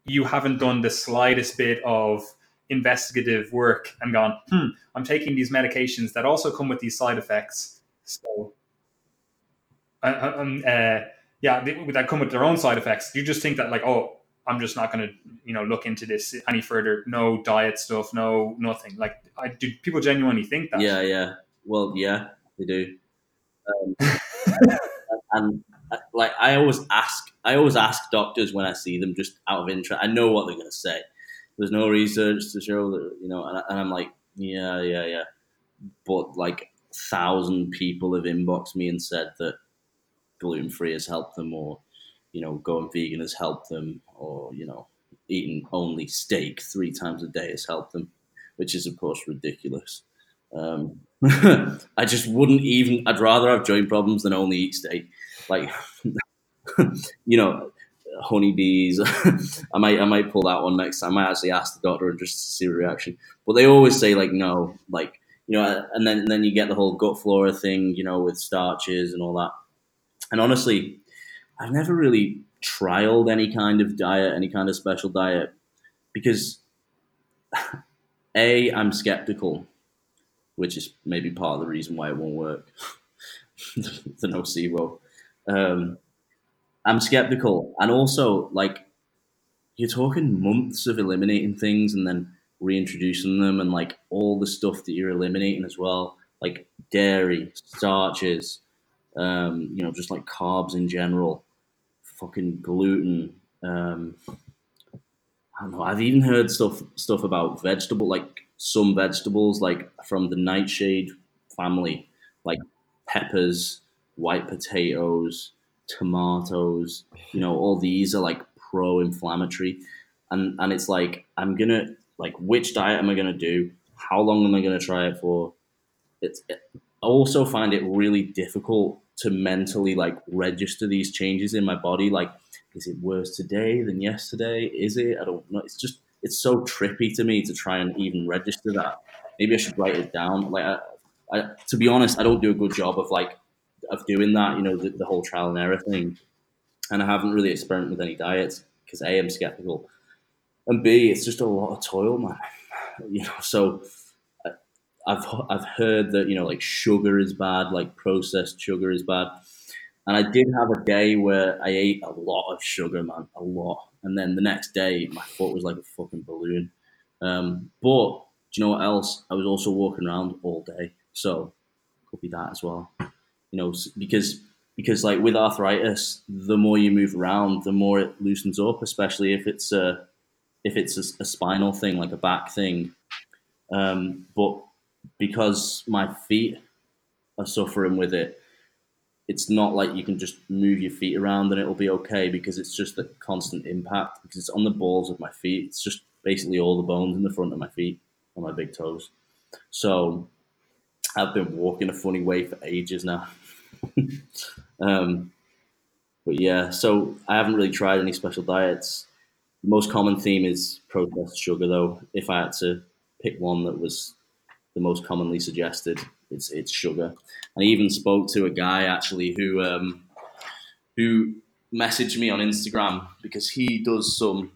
you haven't done the slightest bit of investigative work and gone, hmm, I'm taking these medications that also come with these side effects. So, um, uh, yeah, they, that come with their own side effects. You just think that like, oh, I'm just not going to, you know, look into this any further. No diet stuff, no nothing. Like, I, do people genuinely think that? Yeah, yeah. Well, yeah, they do. Um, and uh, like, I always ask, I always ask doctors when I see them, just out of interest. I know what they're going to say. There's no research to show that, you know, and, and I'm like, yeah, yeah, yeah. But like, thousand people have inboxed me and said that gluten free has helped them, or you know, going vegan has helped them, or you know, eating only steak three times a day has helped them, which is of course ridiculous. Um, I just wouldn't even. I'd rather have joint problems than only eat steak. Like, you know, honeybees. I might I might pull that one next time. I might actually ask the doctor and just see a reaction. But they always say like no, like you know, and then and then you get the whole gut flora thing, you know, with starches and all that. And honestly, I've never really trialed any kind of diet, any kind of special diet, because a I'm skeptical, which is maybe part of the reason why it won't work. the nocebo. Um, I'm skeptical, and also like you're talking months of eliminating things and then reintroducing them, and like all the stuff that you're eliminating as well, like dairy, starches, um, you know, just like carbs in general, fucking gluten. Um, I don't know. I've even heard stuff stuff about vegetable, like some vegetables, like from the nightshade family, like peppers, white potatoes, tomatoes. You know, all these are like pro-inflammatory, and and it's like I'm gonna like which diet am I gonna do? How long am I gonna try it for? It's it, I also find it really difficult to mentally like register these changes in my body. Like, is it worse today than yesterday? Is it? I don't know. It's just it's so trippy to me to try and even register that. Maybe I should write it down. Like, I, I, to be honest, I don't do a good job of like of doing that. You know, the, the whole trial and error thing. And I haven't really experimented with any diets because a I'm skeptical, and b it's just a lot of toil, man. You know, so I've I've heard that you know like sugar is bad, like processed sugar is bad, and I did have a day where I ate a lot of sugar, man, a lot, and then the next day my foot was like a fucking balloon. Um, but do you know what else? I was also walking around all day, so could be that as well. You know, because because like with arthritis, the more you move around, the more it loosens up, especially if it's a if it's a, a spinal thing, like a back thing. Um, but because my feet are suffering with it, it's not like you can just move your feet around and it'll be okay because it's just the constant impact because it's on the balls of my feet. It's just basically all the bones in the front of my feet on my big toes. So I've been walking a funny way for ages now. um, but yeah, so I haven't really tried any special diets. The most common theme is processed sugar, though. If I had to pick one that was the most commonly suggested. It's it's sugar. I even spoke to a guy actually who um, who messaged me on Instagram because he does some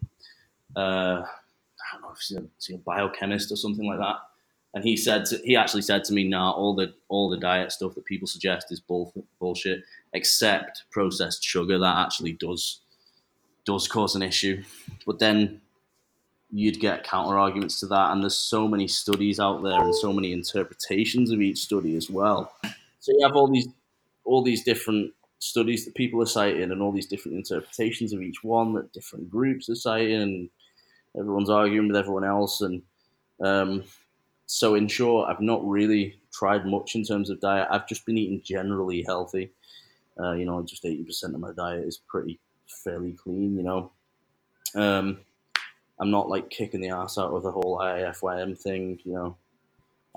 uh, I don't know if he's a, he's a, biochemist or something like that. And he said to, he actually said to me, "Nah, all the all the diet stuff that people suggest is bull, bullshit, except processed sugar. That actually does does cause an issue." But then you'd get counter arguments to that. And there's so many studies out there and so many interpretations of each study as well. So you have all these all these different studies that people are citing and all these different interpretations of each one that different groups are citing and everyone's arguing with everyone else and um, so in short i've not really tried much in terms of diet i've just been eating generally healthy uh, you know just 80% of my diet is pretty fairly clean you know um, I'm not like kicking the ass out of the whole IFYM thing. You know,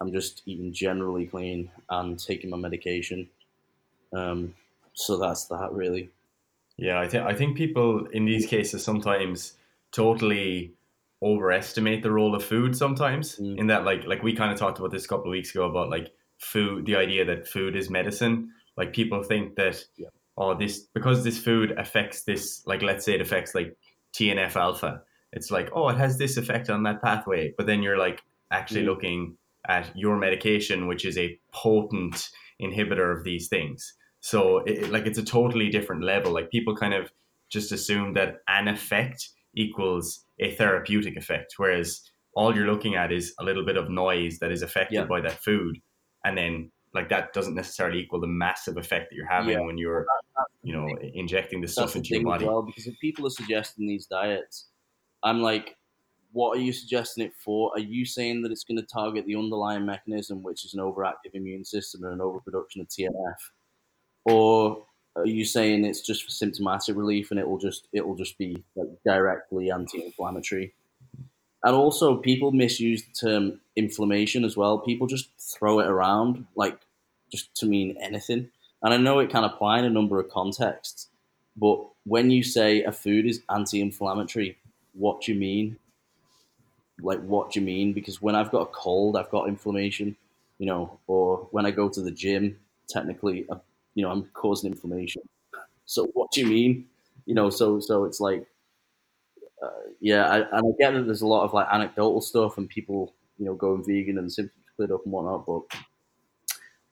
I'm just eating generally clean and taking my medication. Um, so that's that really. Yeah, I think I think people in these cases sometimes totally overestimate the role of food sometimes mm. in that like like we kind of talked about this a couple of weeks ago about like food, the idea that food is medicine. Like people think that, Yeah. oh, this because this food affects this, like let's say it affects like TNF alpha. It's like, oh, it has this effect on that pathway. But then you're like actually Mm. looking at your medication, which is a potent inhibitor of these things. So, it, it- like, it's a totally different level. Like, people kind of just assume that an effect equals a therapeutic effect, whereas all you're looking at is a little bit of noise that is affected Yeah. by that food, and then like that doesn't necessarily equal the massive effect that you're having Yeah. when you're, you know, injecting this stuff That's the into your body. well, because if people are suggesting these diets, I'm like, what are you suggesting it for? Are you saying that it's going to target the underlying mechanism, which is an overactive immune system and an overproduction of TNF, or are you saying it's just for symptomatic relief and it will just it will just be like directly anti-inflammatory? And also, people misuse the term inflammation as well. People just throw it around like just to mean anything. And I know it can apply in a number of contexts, but when you say a food is anti-inflammatory, what do you mean? Like, what do you mean? Because when I've got a cold, I've got inflammation, you know, or when I go to the gym, technically, uh, you know, I'm causing inflammation. So what do you mean? You know, so so it's like, uh, yeah, I, and I get that there's a lot of like anecdotal stuff and people, you know, going vegan and symptoms cleared up and whatnot, but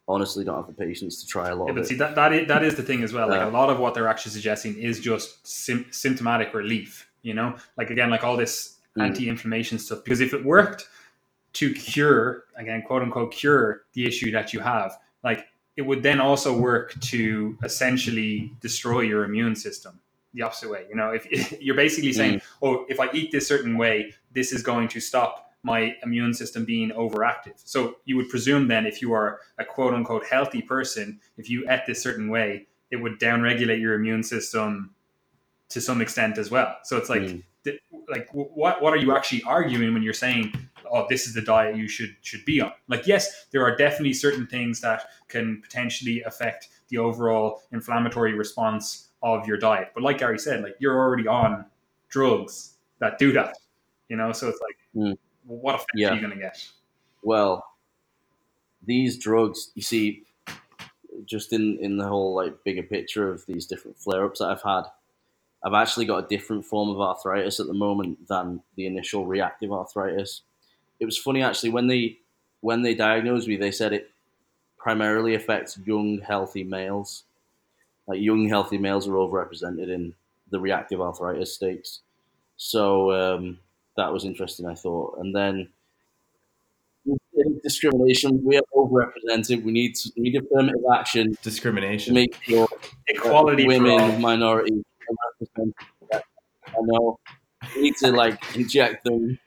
honestly, don't have the patience to try a lot Yeah, of but it. see that that is, that is the thing as well. Like Yeah. a lot of what they're actually suggesting is just sim- symptomatic relief. You know, like again, like all this Mm. anti-inflammation stuff. Because if it worked to cure, again, quote unquote, cure the issue that you have, like it would then also work to essentially destroy your immune system the opposite way. You know, if you're basically saying, "Oh, if I eat this certain way, this is going to stop my immune system being overactive." So you would presume then, if you are a quote unquote healthy person, if you eat this certain way, it would downregulate your immune system to some extent as well. So it's like, Mm. th- like w- what what are you actually arguing when you're saying, "Oh, this is the diet you should should be on"? Like, yes, there are definitely certain things that can potentially affect the overall inflammatory response of your diet. But like Gary said, like you're already on drugs that do that. You know, so it's like, Mm. what effect Yeah. are you going to get? Well, these drugs, you see, just in in the whole like bigger picture of these different flare ups that I've had, I've actually got a different form of arthritis at the moment than the initial reactive arthritis. It was funny actually when they when they diagnosed me, they said it primarily affects young healthy males. Like young healthy males are overrepresented in the reactive arthritis states. So um, that was interesting, I thought. And then discrimination, we are overrepresented. We need to, we need affirmative action to Discrimination. make sure Equality women, minorities. I know. We need to like inject them.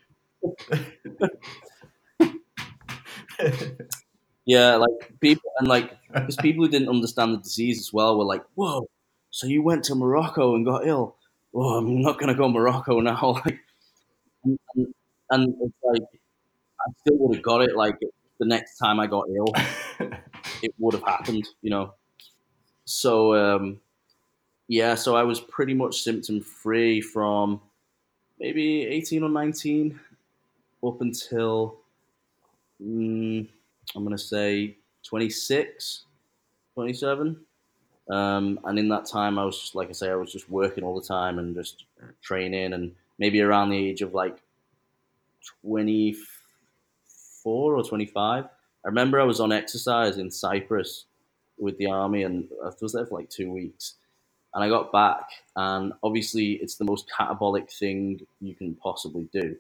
Yeah, like people and like because people who didn't understand the disease as well were like, "Whoa, so you went to Morocco and got ill? Oh, I'm not gonna go to Morocco now." Like, and, and, and it's like I still would have got it. Like the next time I got ill, it would have happened, you know. So um, yeah, so I was pretty much symptom free from maybe 18 or 19 up until mm, I'm gonna say 26, 27. Um, and in that time, I was just like I say, I was just working all the time and just training, and maybe around the age of like 24 or 25. I remember I was on exercise in Cyprus with the army, and I was there for like two weeks. And I got back, and obviously, it's the most catabolic thing you can possibly do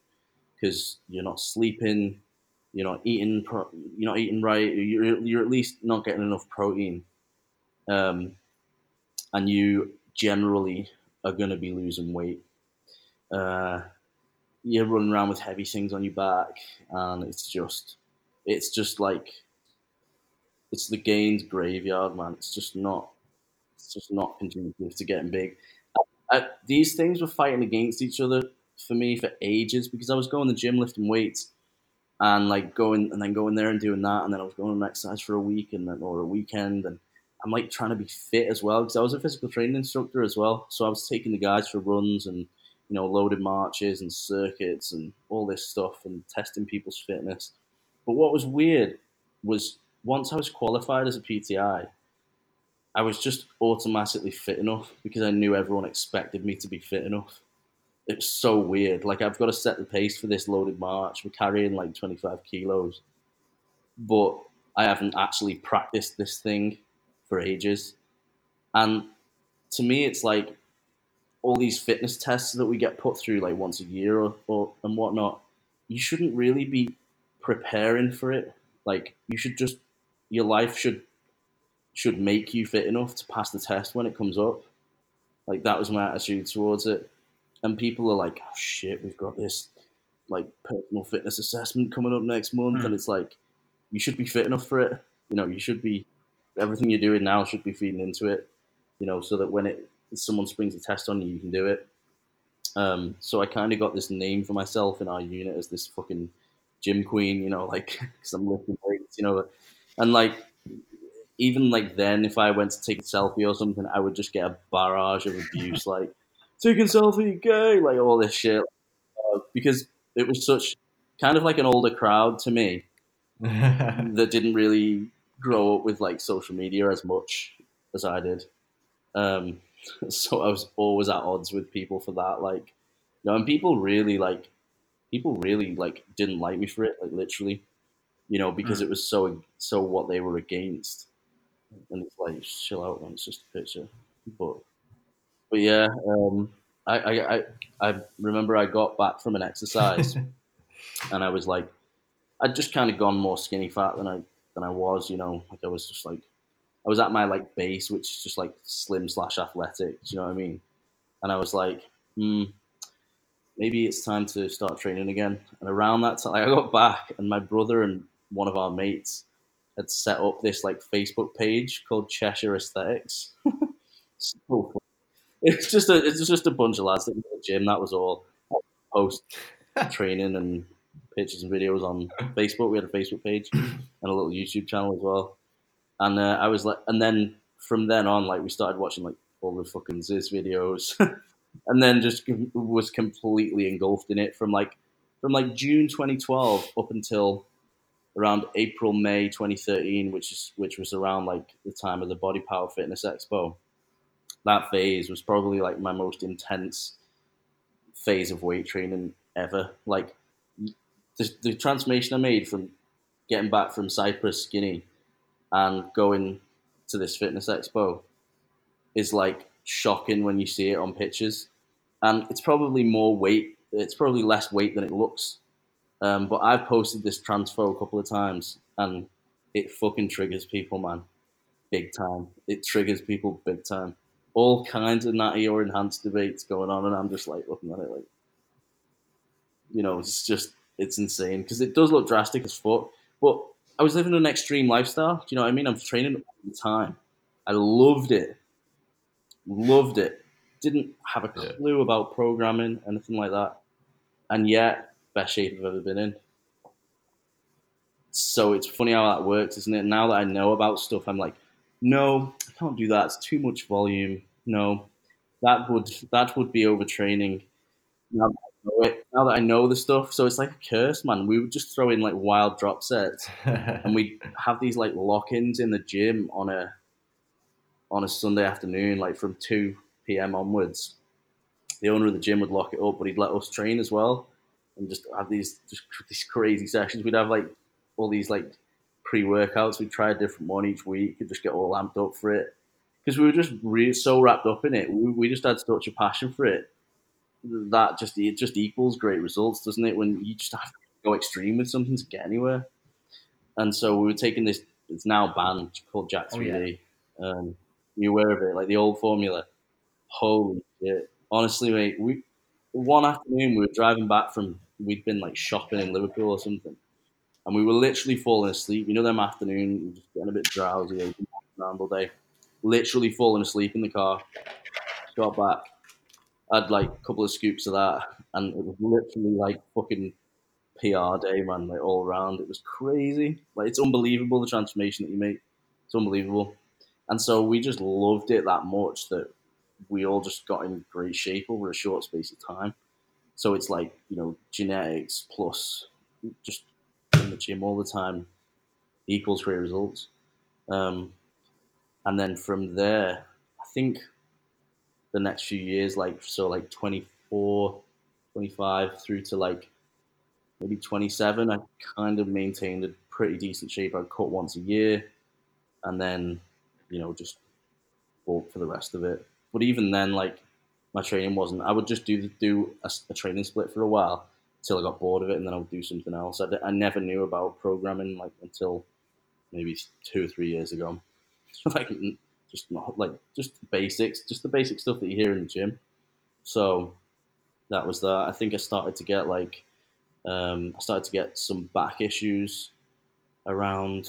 because you're not sleeping, you're not eating, pro- you're not eating right, you're, you're at least not getting enough protein, um, and you generally are going to be losing weight. Uh, you're running around with heavy things on your back, and it's just, it's just like, it's the gains graveyard, man. It's just not, it's just not conducive to getting big. I, these things were fighting against each other for me for ages because I was going to the gym lifting weights and like going and then going there and doing that, and then I was going on exercise for a week and then or a weekend, and I'm like trying to be fit as well because I was a physical training instructor as well, so I was taking the guys for runs and you know loaded marches and circuits and all this stuff and testing people's fitness. But what was weird was once I was qualified as a PTI, I was just automatically fit enough because I knew everyone expected me to be fit enough. It was so weird. Like I've got to set the pace for this loaded march. We're carrying like 25 kilos, but I haven't actually practiced this thing for ages. And to me, it's like all these fitness tests that we get put through like once a year or, or and whatnot. You shouldn't really be preparing for it. Like you should just your life should should make you fit enough to pass the test when it comes up. Like that was my attitude towards it. And people are like, oh, shit, we've got this like personal fitness assessment coming up next month, mm. and it's like you should be fit enough for it. You know, you should be everything you're doing now should be feeding into it. You know, so that when it someone springs a test on you, you can do it. Um, so I kind of got this name for myself in our unit as this fucking gym queen, you know, like because I'm lifting weights, you know, and like even like then, if I went to take a selfie or something, I would just get a barrage of abuse, like taking selfie, gay, like all this shit, uh, because it was such kind of like an older crowd to me that didn't really grow up with like social media as much as I did. Um, so I was always at odds with people for that. Like, you know, and people really like, people really like didn't like me for it, like literally, you know, because mm. it was so so what they were against. And it's like, chill out, man. It's just a picture. But, but yeah, um, I, I, I, I remember I got back from an exercise, and I was like, I'd just kind of gone more skinny fat than I than I was, you know. Like I was just like I was at my like base, which is just like slim slash athletic. Do you know what I mean? And I was like, hmm, maybe it's time to start training again. And around that time, I got back, and my brother and one of our mates had set up this like Facebook page called Cheshire Aesthetics. so it's just a it's just a bunch of lads that in the gym. That was all. Post training and pictures and videos on Facebook. We had a Facebook page and a little YouTube channel as well and uh, I was like, and then from then on, like we started watching like all the fucking Zyzz videos, and then just was completely engulfed in it from like from like June 2012 up until around April May 2013, which is which was around like the time of the Body Power Fitness Expo. That phase was probably like my most intense phase of weight training ever. Like the, the transformation I made from getting back from Cyprus skinny and going to this fitness expo is like shocking when you see it on pictures. And it's probably more weight, it's probably less weight than it looks. Um, but I've posted this transfer a couple of times and it fucking triggers people, man. Big time. It triggers people big time. All kinds of natty or enhanced debates going on, and I'm just like looking at it like, you know, it's just, it's insane because it does look drastic as fuck. But I was living an extreme lifestyle. Do you know what I mean? I'm training all the time. I loved it. Loved it. Didn't have a clue yeah. about programming, anything like that. And yet, best shape I've ever been in. So it's funny how that works, isn't it? Now that I know about stuff, I'm like, no, I can't do that. It's too much volume. No, that would that would be overtraining. Now know it now that I know the stuff. So it's like a curse, man. We would just throw in like wild drop sets, and we have these like lock-ins in the gym on a on a Sunday afternoon, like from two p.m. onwards. The owner of the gym would lock it up, but he'd let us train as well, and just have these just these crazy sessions. We'd have like all these like pre-workouts. We'd try a different one each week and just get all amped up for it because we were just really so wrapped up in it. We, we just had such a passion for it that just it just equals great results, doesn't it? When you just have to go extreme with something to get anywhere. And so we were taking this. It's now banned called Jack 3D. Oh, yeah. um, you aware of it? Like the old formula. Holy shit! Honestly, mate, we one afternoon we were driving back from we'd been like shopping in Liverpool or something, and we were literally falling asleep. You know, them afternoon, just getting a bit drowsy, around all day. Literally falling asleep in the car. Got back, had like a couple of scoops of that, and it was literally like fucking PR day, man. Like all around, it was crazy. Like it's unbelievable the transformation that you make. It's unbelievable, and so we just loved it that much that we all just got in great shape over a short space of time. So it's like you know genetics plus just in the gym all the time equals great results. Um, and then from there, I think the next few years, like so, like 24, 25 through to like maybe 27, I kind of maintained a pretty decent shape. I'd cut once a year, and then you know just bulk for the rest of it. But even then, like my training wasn't. I would just do do a, a training split for a while until I got bored of it, and then I would do something else. I, I never knew about programming like until maybe two or three years ago. like just not like just basics, just the basic stuff that you hear in the gym. So that was that. I think I started to get like um, I started to get some back issues around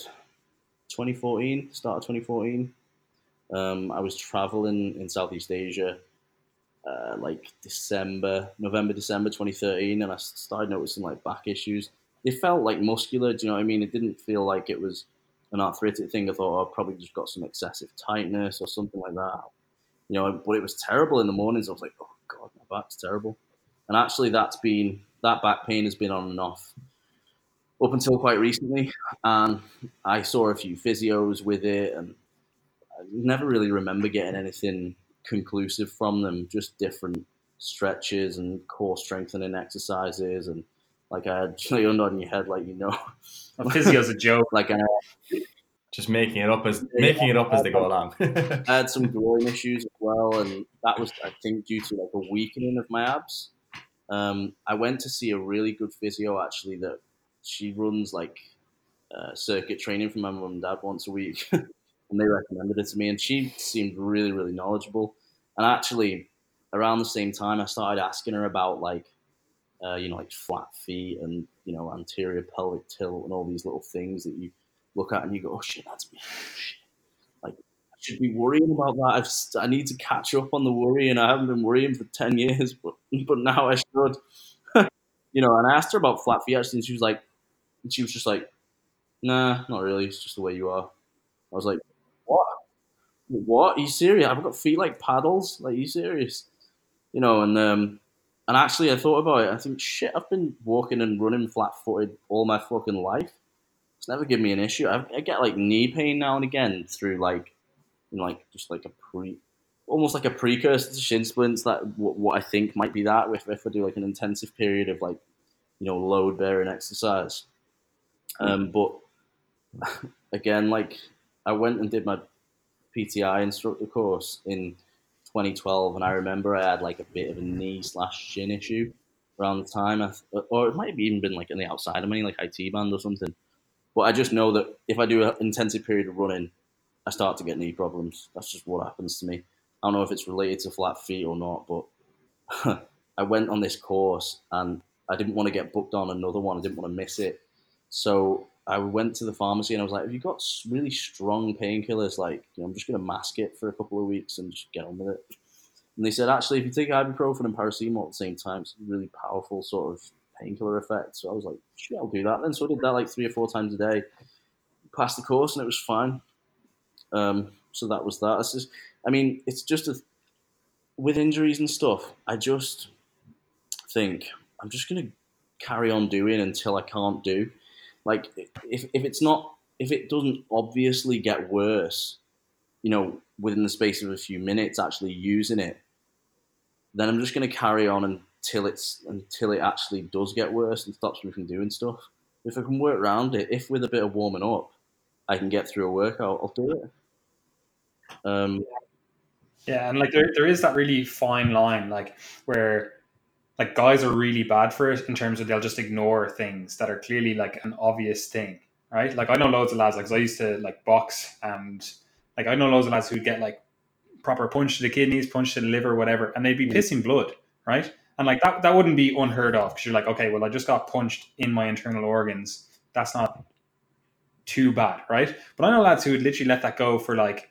2014, start of 2014. Um, I was traveling in Southeast Asia uh, like December, November, December 2013, and I started noticing like back issues. They felt like muscular. Do you know what I mean? It didn't feel like it was an arthritic thing. I thought oh, I probably just got some excessive tightness or something like that. You know, but it was terrible in the mornings. I was like, oh god, my back's terrible. And actually, that's been that back pain has been on and off up until quite recently. And I saw a few physios with it, and I never really remember getting anything conclusive from them, just different stretches and core strengthening exercises and like I had you on your head, like you know, a physio's a joke. Like I, just making it up as making it up as they go along. I had some groin issues as well, and that was I think due to like a weakening of my abs. Um, I went to see a really good physio actually that she runs like uh, circuit training for my mum and dad once a week, and they recommended it to me, and she seemed really really knowledgeable. And actually, around the same time, I started asking her about like, uh, you know, like flat feet and you know anterior pelvic tilt and all these little things that you look at and you go, oh shit, that's me. Like, I should be worrying about that. I've, I need to catch up on the worry, and I haven't been worrying for ten years, but but now I should. you know, and I asked her about flat feet actually, and she was like, and she was just like, nah, not really. It's just the way you are. I was like, what? What? Are you serious? I've got feet like paddles. Like, you serious? You know, and um, and actually, I thought about it. I think, shit, I've been walking and running flat footed all my fucking life. It's never given me an issue. I, I, get like knee pain now and again through like, you know, like just like a pre, almost like a precursor to shin splints. That what, what I think might be that if if I do like an intensive period of like, you know, load bearing exercise. Um, but again, like I went and did my PTI instructor course in 2012, and I remember I had like a bit of a knee slash shin issue around the time, or it might have even been like in the outside of me, like IT band or something. But I just know that if I do an intensive period of running, I start to get knee problems. That's just what happens to me. I don't know if it's related to flat feet or not, but I went on this course and I didn't want to get booked on another one. I didn't want to miss it. So I went to the pharmacy and I was like, "Have you got really strong painkillers? Like, you know, I'm just going to mask it for a couple of weeks and just get on with it." And they said, "Actually, if you take ibuprofen and paracetamol at the same time, it's a really powerful sort of painkiller effect." So I was like, "Sure, I'll do that." Then so I did that like three or four times a day. Passed the course and it was fine. Um, so that was that. Just, I mean, it's just a, with injuries and stuff. I just think I'm just going to carry on doing until I can't do like if, if it's not if it doesn't obviously get worse, you know, within the space of a few minutes actually using it, then I'm just going to carry on until it's until it actually does get worse and stops me from doing stuff. If I can work around it, if with a bit of warming up, I can get through a workout, I'll do it. Um, yeah, and like there, there is that really fine line, like where like guys are really bad for it in terms of they'll just ignore things that are clearly like an obvious thing, right? Like I know loads of lads, like I used to like box and like I know loads of lads who'd get like proper punch to the kidneys, punch to the liver, whatever, and they'd be pissing blood, right? And like that, that wouldn't be unheard of because you're like, okay, well, I just got punched in my internal organs. That's not too bad, right? But I know lads who would literally let that go for like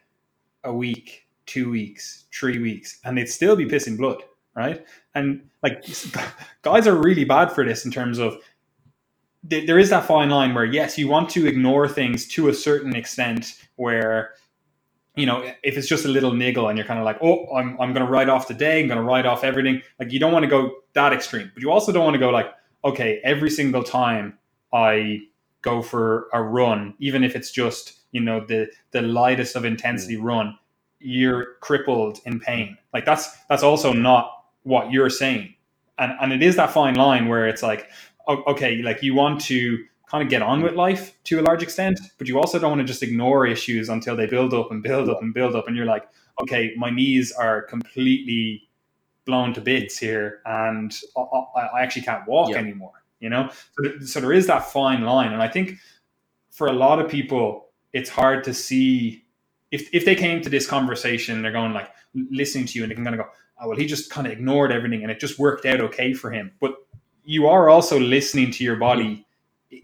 a week, two weeks, three weeks, and they'd still be pissing blood, right? And like guys are really bad for this in terms of there is that fine line where yes, you want to ignore things to a certain extent where you know if it's just a little niggle and you're kind of like oh I'm, I'm going to write off the day i'm going to write off everything like you don't want to go that extreme but you also don't want to go like okay every single time i go for a run, even if it's just you know the the lightest of intensity mm. run, you're crippled in pain. Like that's that's also not what you're saying, and and it is that fine line where it's like okay, like you want to kind of get on with life to a large extent, but you also don't want to just ignore issues until they build up and build up and build up, and you're like, okay, my knees are completely blown to bits here, and I, I actually can't walk yeah. anymore. You know, so, so there is that fine line, and I think for a lot of people, it's hard to see if if they came to this conversation, they're going like listening to you, and they can kind of go, oh, well, he just kind of ignored everything, and it just worked out okay for him. But you are also listening to your body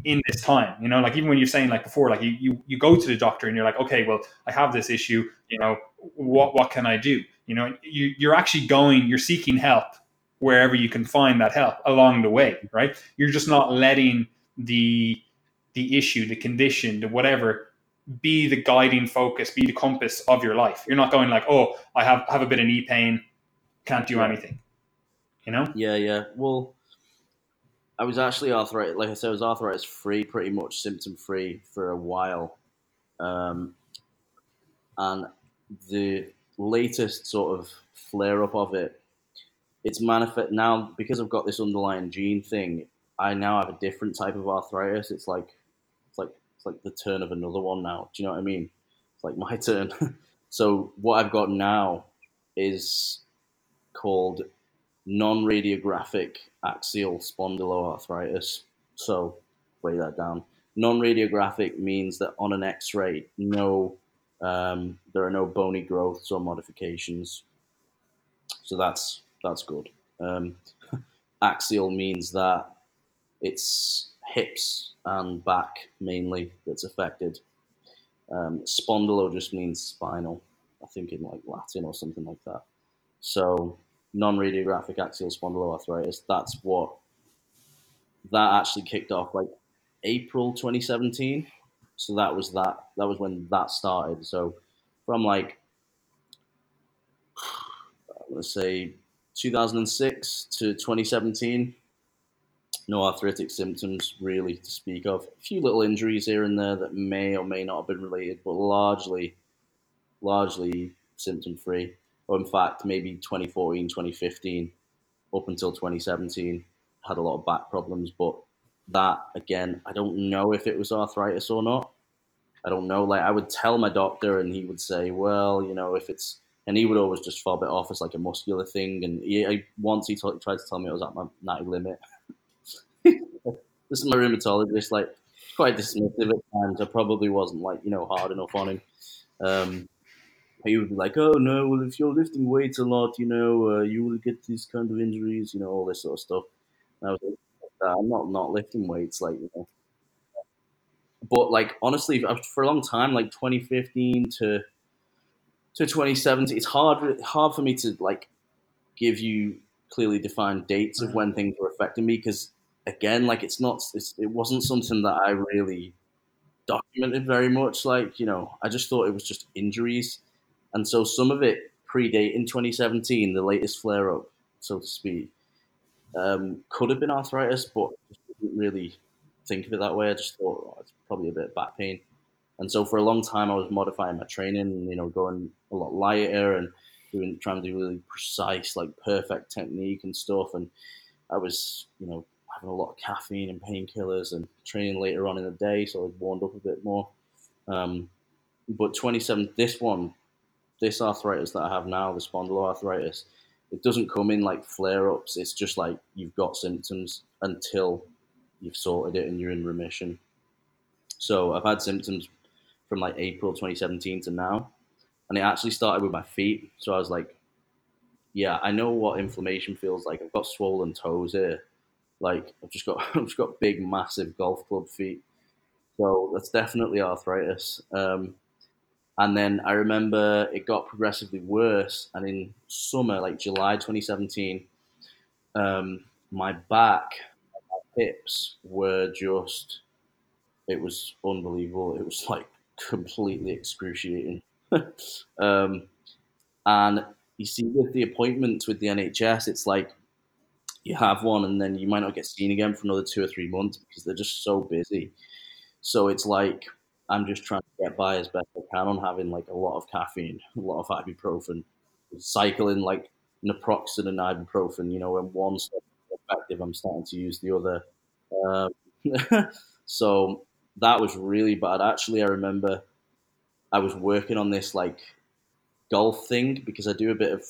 in this time you know like even when you're saying like before like you, you you go to the doctor and you're like okay well i have this issue you know what what can i do? You know you, you're actually going you're seeking help wherever you can find that help along the way right? You're just not letting the the issue the condition the whatever be the guiding focus be the compass of your life. You're not going like oh i have have a bit of knee pain can't do anything you know yeah yeah well I was actually arthritis, like I said, I was arthritis free, pretty much symptom free for a while. Um, and the latest sort of flare up of it, it's manifest now because I've got this underlying gene thing. I now have a different type of arthritis. It's like, it's like, it's like the turn of another one now. Do you know what I mean? It's like my turn. so what I've got now is called non-radiographic axial spondyloarthritis. So, weigh that down. Non-radiographic means that on an X-ray, no, um, there are no bony growths or modifications. So that's that's good. Um, axial means that it's hips and back mainly that's affected. Um, spondylo just means spinal. I think in like Latin or something like that. So non-radiographic axial spondyloarthritis. That's what that actually kicked off like April 2017. So that was that. That was when that started. So from like let's say 2006 to 2017, no arthritic symptoms really to speak of. A few little injuries here and there that may or may not have been related, but largely, largely symptom free or in fact, maybe 2014, 2015, up until 2017, had a lot of back problems. But that, again, I don't know if it was arthritis or not. I don't know. Like, I would tell my doctor, and he would say, well, you know, if it's, and he would always just fob it off as like a muscular thing. And he, once he t- tried to tell me it was at my night limit. this is my rheumatologist, like, quite dismissive at times. I probably wasn't like, you know, hard enough on him. Um, he would be like, "Oh no, well if you're lifting weights a lot, you know, uh, you will get these kind of injuries, you know, all this sort of stuff." And I was like, "I'm not not lifting weights, like you know." But like honestly, for a long time, like 2015 to to 2017, it's hard hard for me to like give you clearly defined dates of when things were affecting me because again, like it's not, it's, it wasn't something that I really documented very much. Like you know, I just thought it was just injuries and so some of it predate in 2017, the latest flare up, so to speak. Um, could have been arthritis, but didn't really think of it that way. I just thought oh, it's probably a bit of back pain. And so for a long time, I was modifying my training, you know, going a lot lighter and doing trying to do really precise, like perfect technique and stuff. And I was, you know, having a lot of caffeine and painkillers and training later on in the day, so I was warmed up a bit more. Um, but 27, this one this arthritis that I have now, the spondyloarthritis, it doesn't come in like flare ups. It's just like you've got symptoms until you've sorted it and you're in remission. So I've had symptoms from like April 2017 to now, and it actually started with my feet. So I was like, yeah, I know what inflammation feels like. I've got swollen toes here. Like I've just got I've just got big, massive golf club feet. So that's definitely arthritis. Um, and then I remember it got progressively worse. And in summer, like July 2017, um, my back, my hips were just, it was unbelievable. It was like completely excruciating. um, and you see, with the appointments with the NHS, it's like you have one and then you might not get seen again for another two or three months because they're just so busy. So it's like I'm just trying to get by as best I can on having like a lot of caffeine, a lot of ibuprofen, cycling like naproxen and ibuprofen. You know, when one's effective, I'm starting to use the other. Um, so that was really bad. Actually, I remember I was working on this like golf thing because I do a bit of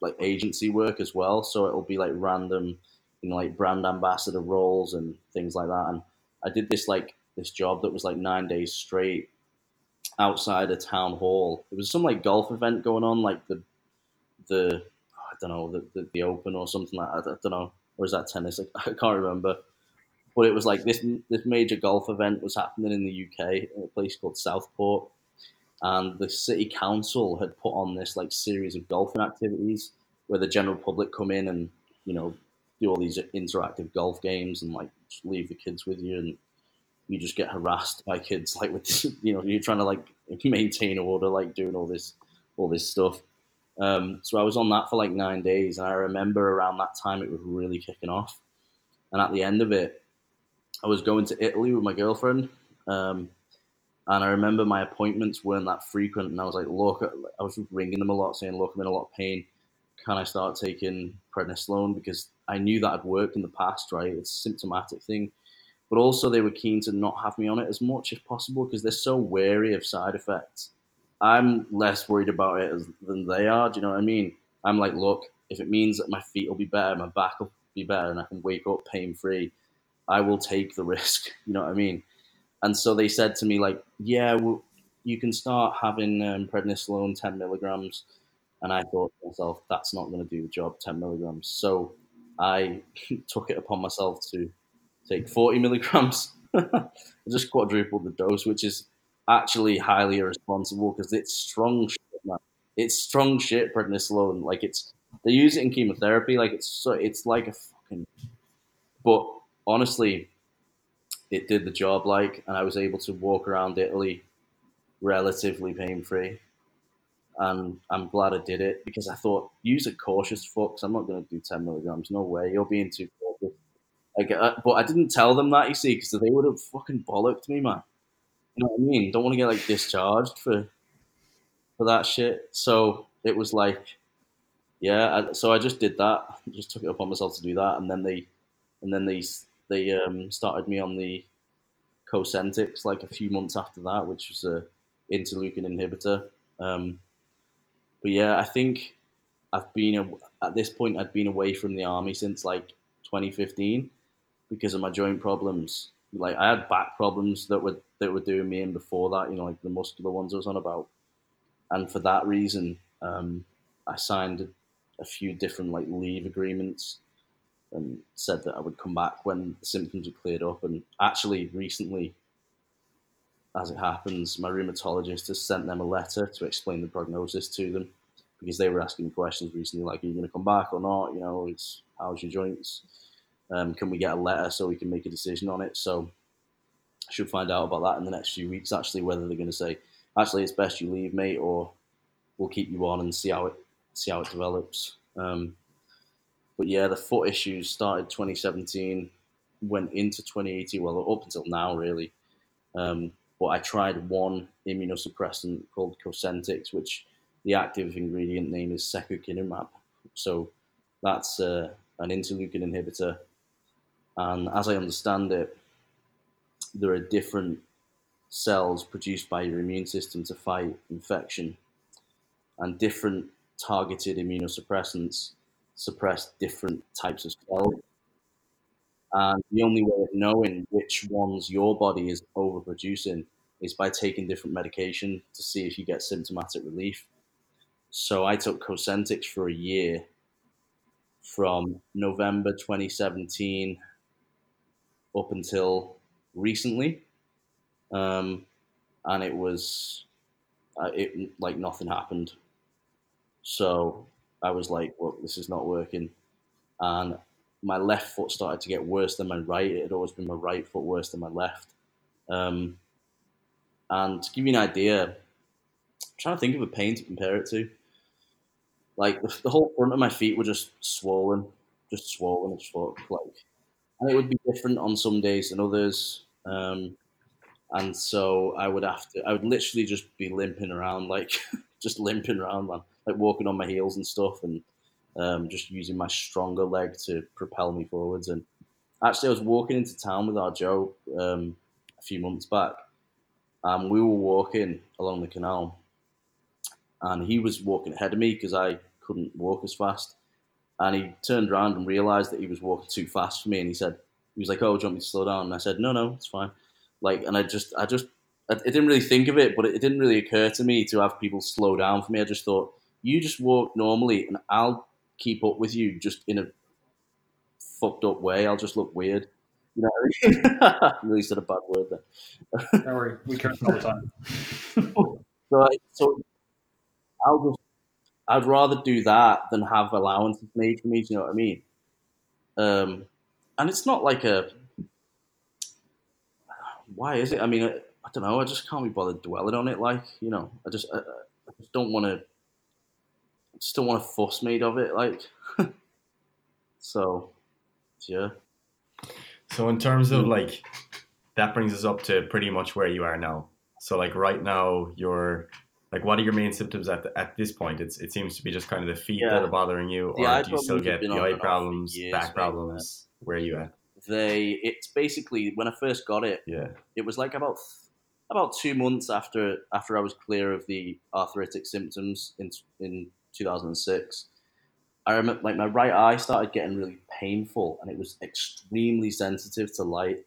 like agency work as well. So it'll be like random, you know, like brand ambassador roles and things like that. And I did this like this job that was like nine days straight outside a town hall. It was some like golf event going on, like the the I don't know the the, the Open or something like that. I don't know, or is that tennis? I, I can't remember. But it was like this this major golf event was happening in the UK, in a place called Southport, and the city council had put on this like series of golfing activities where the general public come in and you know do all these interactive golf games and like leave the kids with you and you just get harassed by kids like with you know you're trying to like maintain order like doing all this all this stuff. Um, so i was on that for like nine days and i remember around that time it was really kicking off. And at the end of it i was going to italy with my girlfriend um, and i remember my appointments weren't that frequent and i was like look i was ringing them a lot saying look i'm in a lot of pain. Can i start taking prednisolone? Because i knew that had worked in the past right? It's a symptomatic thing but also they were keen to not have me on it as much if possible because they're so wary of side effects. I'm less worried about it as, than they are. Do you know what I mean? I'm like, look, if it means that my feet will be better, my back will be better, and I can wake up pain free, I will take the risk. You know what I mean? And so they said to me, like, yeah, well, you can start having um, prednisolone 10 milligrams. And I thought to myself, that's not going to do the job, 10 milligrams. So I took it upon myself to take 40 milligrams. Just quadrupled the dose, which is actually highly irresponsible because it's strong shit, man. It's strong shit, prednisolone. Like it's they use it in chemotherapy. Like it's so it's like a fucking. But honestly, it did the job. Like, and I was able to walk around Italy relatively pain free. And I'm glad I did it because I thought use a cautious, fucks. I'm not going to do 10 milligrams. No way. You're being too like, uh, but I didn't tell them that, you see, because they would have fucking bollocked me, man. You know what I mean? Don't want to get like discharged for for that shit. So it was like, yeah. I, so I just did that. Just took it upon myself to do that, and then they, and then they they um, started me on the Cosentyx like a few months after that, which was a interleukin inhibitor. Um, but yeah, I think I've been at this point I'd been away from the army since like 2015 because of my joint problems. Like I had back problems that were that were doing me in before that, you know, like the muscular ones I was on about, and for that reason, um, I signed a few different like leave agreements and said that I would come back when the symptoms had cleared up. And actually, recently, as it happens, my rheumatologist has sent them a letter to explain the prognosis to them because they were asking questions recently, like, "Are you going to come back or not? You know, it's how's your joints?" Um, can we get a letter so we can make a decision on it? So I should find out about that in the next few weeks. Actually, whether they're going to say, actually, it's best you leave, mate, or we'll keep you on and see how it see how it develops. Um, but yeah, the foot issues started 2017, went into 2018. Well, up until now, really. Um, but I tried one immunosuppressant called Cosentyx, which the active ingredient name is secukinumab. So that's uh, an interleukin inhibitor and as I understand it, there are different cells produced by your immune system to fight infection, and different targeted immunosuppressants suppress different types of cells. And the only way of knowing which ones your body is overproducing is by taking different medication to see if you get symptomatic relief. So I took Cosentyx for a year from November 2017 up until recently, um, and it was uh, it like nothing happened. So I was like, "Well, this is not working," and my left foot started to get worse than my right. It had always been my right foot worse than my left. Um, and to give you an idea, I'm trying to think of a pain to compare it to. Like the, the whole front of my feet were just swollen, just swollen as fuck. Like and it would be different on some days than others. Um, and so I would have to. I would literally just be limping around, like just limping around, man, like walking on my heels and stuff, and um, just using my stronger leg to propel me forwards. And actually, I was walking into town with our Joe um, a few months back, and we were walking along the canal, and he was walking ahead of me because I couldn't walk as fast. And he turned around and realized that he was walking too fast for me, and he said, he was like, "Oh, do you want me to slow down?" And I said, "No, no, it's fine." Like, and I just, I just, I, I didn't really think of it, but it, it didn't really occur to me to have people slow down for me. I just thought, you just walk normally, and I'll keep up with you, just in a fucked up way. I'll just look weird. You know, what I mean? I really said a bad word there. Don't worry, we curse all the time. So, I, so I'll just, I'd rather do that than have allowances made for me. Do you know what I mean? Um, and it's not like a. Why is it? I mean, I, I don't know. I just can't be bothered dwelling on it. Like you know, I just, I, I just don't want to. I just don't want to fuss made of it. Like, so, yeah. So in terms of like that brings us up to pretty much where you are now. So like right now you're like what are your main symptoms at the, at this point? It's it seems to be just kind of the feet Yeah. that are bothering you, The or do you still get the eye and off for problems, years, back problems? Where are you at? They, it's basically when I first got it, Yeah. it was like about about two months after after I was clear of the arthritic symptoms in in 2006. I remember like my right eye started getting really painful, and it was extremely sensitive to light.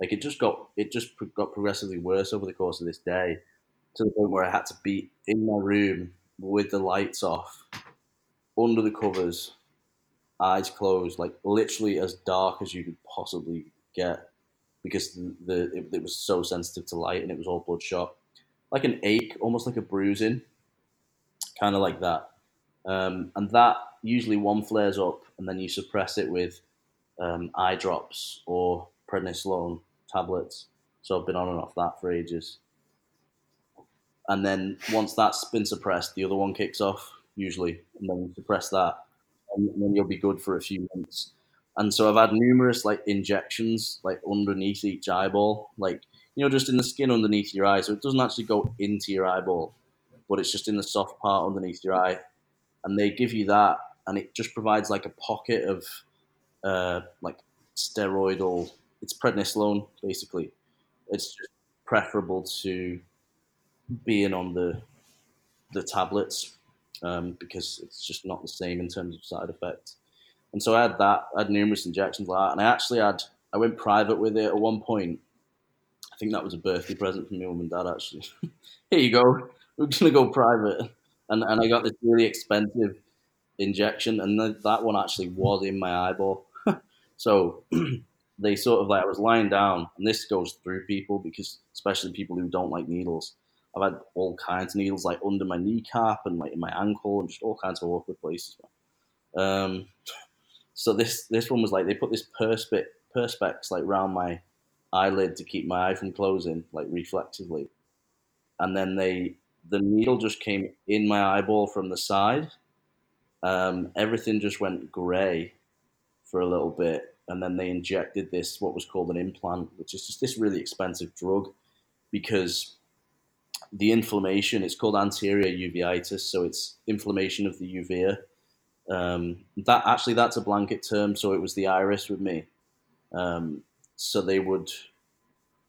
Like it just got it just got progressively worse over the course of this day, to the point where I had to be in my room with the lights off, under the covers, eyes closed, like literally as dark as you could possibly get because the, the it, it was so sensitive to light and it was all bloodshot, like an ache, almost like a bruising, kind of like that. Um, and that usually one flares up, and then you suppress it with um, eye drops or prednisolone tablets. So I've been on and off that for ages. And then once that's been suppressed, the other one kicks off usually, and then you suppress that, and then you'll be good for a few months and so I've had numerous like injections like underneath each eyeball, like you know, just in the skin underneath your eye, so it doesn't actually go into your eyeball, but it's just in the soft part underneath your eye, and they give you that, and it just provides like a pocket of uh, like steroidal. It's prednisolone basically. It's just preferable to being on the the tablets um, because it's just not the same in terms of side effects. And so I had that. I had numerous injections like that, and I actually had. I went private with it at one point. I think that was a birthday present from my mum and dad. Actually, here you go. We're gonna go private, and and I got this really expensive injection, and th- that one actually was in my eyeball. so they sort of like I was lying down, and this goes through people because especially people who don't like needles. I've had all kinds of needles like under my kneecap and like in my ankle and just all kinds of awkward places. Um, so this this one was like they put this perspe- perspex like round my eyelid to keep my eye from closing, like reflexively, and then they the needle just came in my eyeball from the side. Um, everything just went grey for a little bit, and then they injected this what was called an implant, which is just this really expensive drug because the inflammation it's called anterior uveitis, so it's inflammation of the uvea um, that actually that's a blanket term, so it was the iris with me. Um, so they would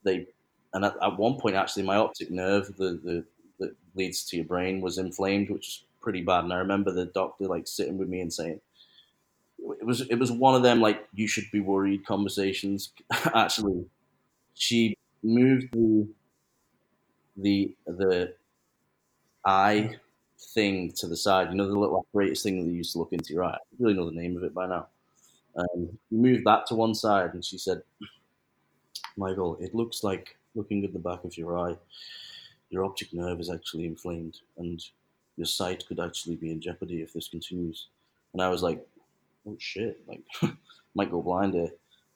they and at, at one point actually my optic nerve the, the that leads to your brain was inflamed, which is pretty bad. And I remember the doctor like sitting with me and saying it was it was one of them like you should be worried conversations. actually, she moved the the the eye thing to the side. You know the little apparatus thing that they used to look into your eye. I really know the name of it by now. Um, moved that to one side, and she said, "Michael, it looks like looking at the back of your eye, your optic nerve is actually inflamed, and your sight could actually be in jeopardy if this continues." And I was like, "Oh shit! Like, might go blind here."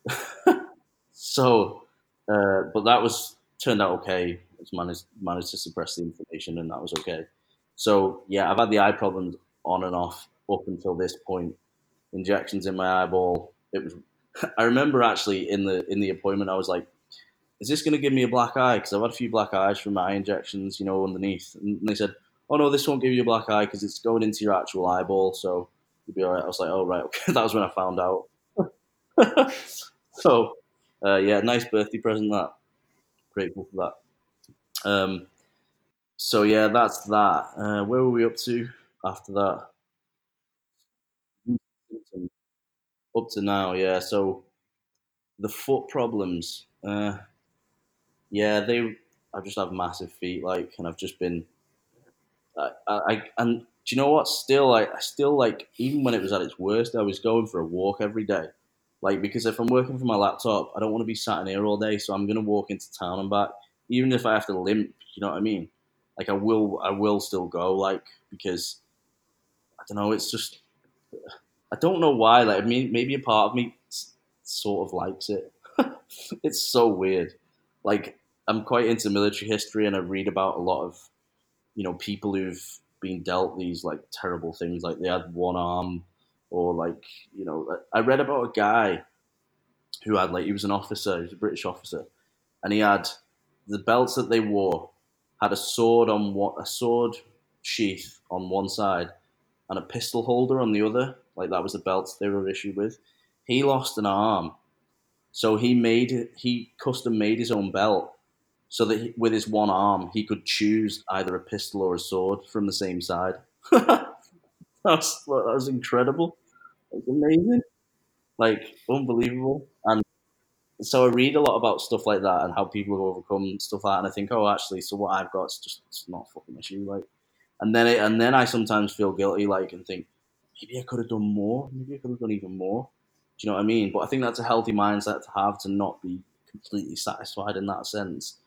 so, uh, but that was turned out okay. It's managed managed to suppress the inflammation, and that was okay. So yeah, I've had the eye problems on and off up until this point. Injections in my eyeball. It was. I remember actually in the in the appointment, I was like, is this going to give me a black eye? Because I've had a few black eyes from my injections, you know, underneath. And they said, oh no, this won't give you a black eye because it's going into your actual eyeball, so you'll be all right. I was like, oh right, okay. that was when I found out. so, uh, yeah, nice birthday present. That grateful for that. Um, so yeah, that's that. Uh, where were we up to after that? Up to now, yeah. So the foot problems, uh, yeah, they. I just have massive feet, like, and I've just been. I, I and do you know what? Still, like, I still like, even when it was at its worst, I was going for a walk every day, like, because if I'm working from my laptop, I don't want to be sat in here all day, so I'm gonna walk into town and back, even if I have to limp. You know what I mean? Like, I will, I will still go, like, because I don't know. It's just I don't know why. Like, I mean, maybe a part of me sort of likes it. it's so weird. Like, I'm quite into military history, and I read about a lot of, you know, people who've been dealt these like terrible things. Like they had one arm, or like you know, I read about a guy who had like he was an officer, he was a British officer, and he had the belts that they wore had a sword on what a sword sheath on one side and a pistol holder on the other like that was the belts they were issued with. He lost an arm, so he made he custom made his own belt so that he, with his one arm he could choose either a pistol or a sword from the same side. That's that was incredible. It's amazing, like unbelievable. And so I read a lot about stuff like that and how people have overcome stuff like that, and I think, oh, actually, so what I've got is just it's not a fucking issue, like. And then it, and then I sometimes feel guilty, like, and think, maybe I could have done more. Maybe I could have done even more. Do you know what I mean? But I think that's a healthy mindset to have to not be completely satisfied in that sense,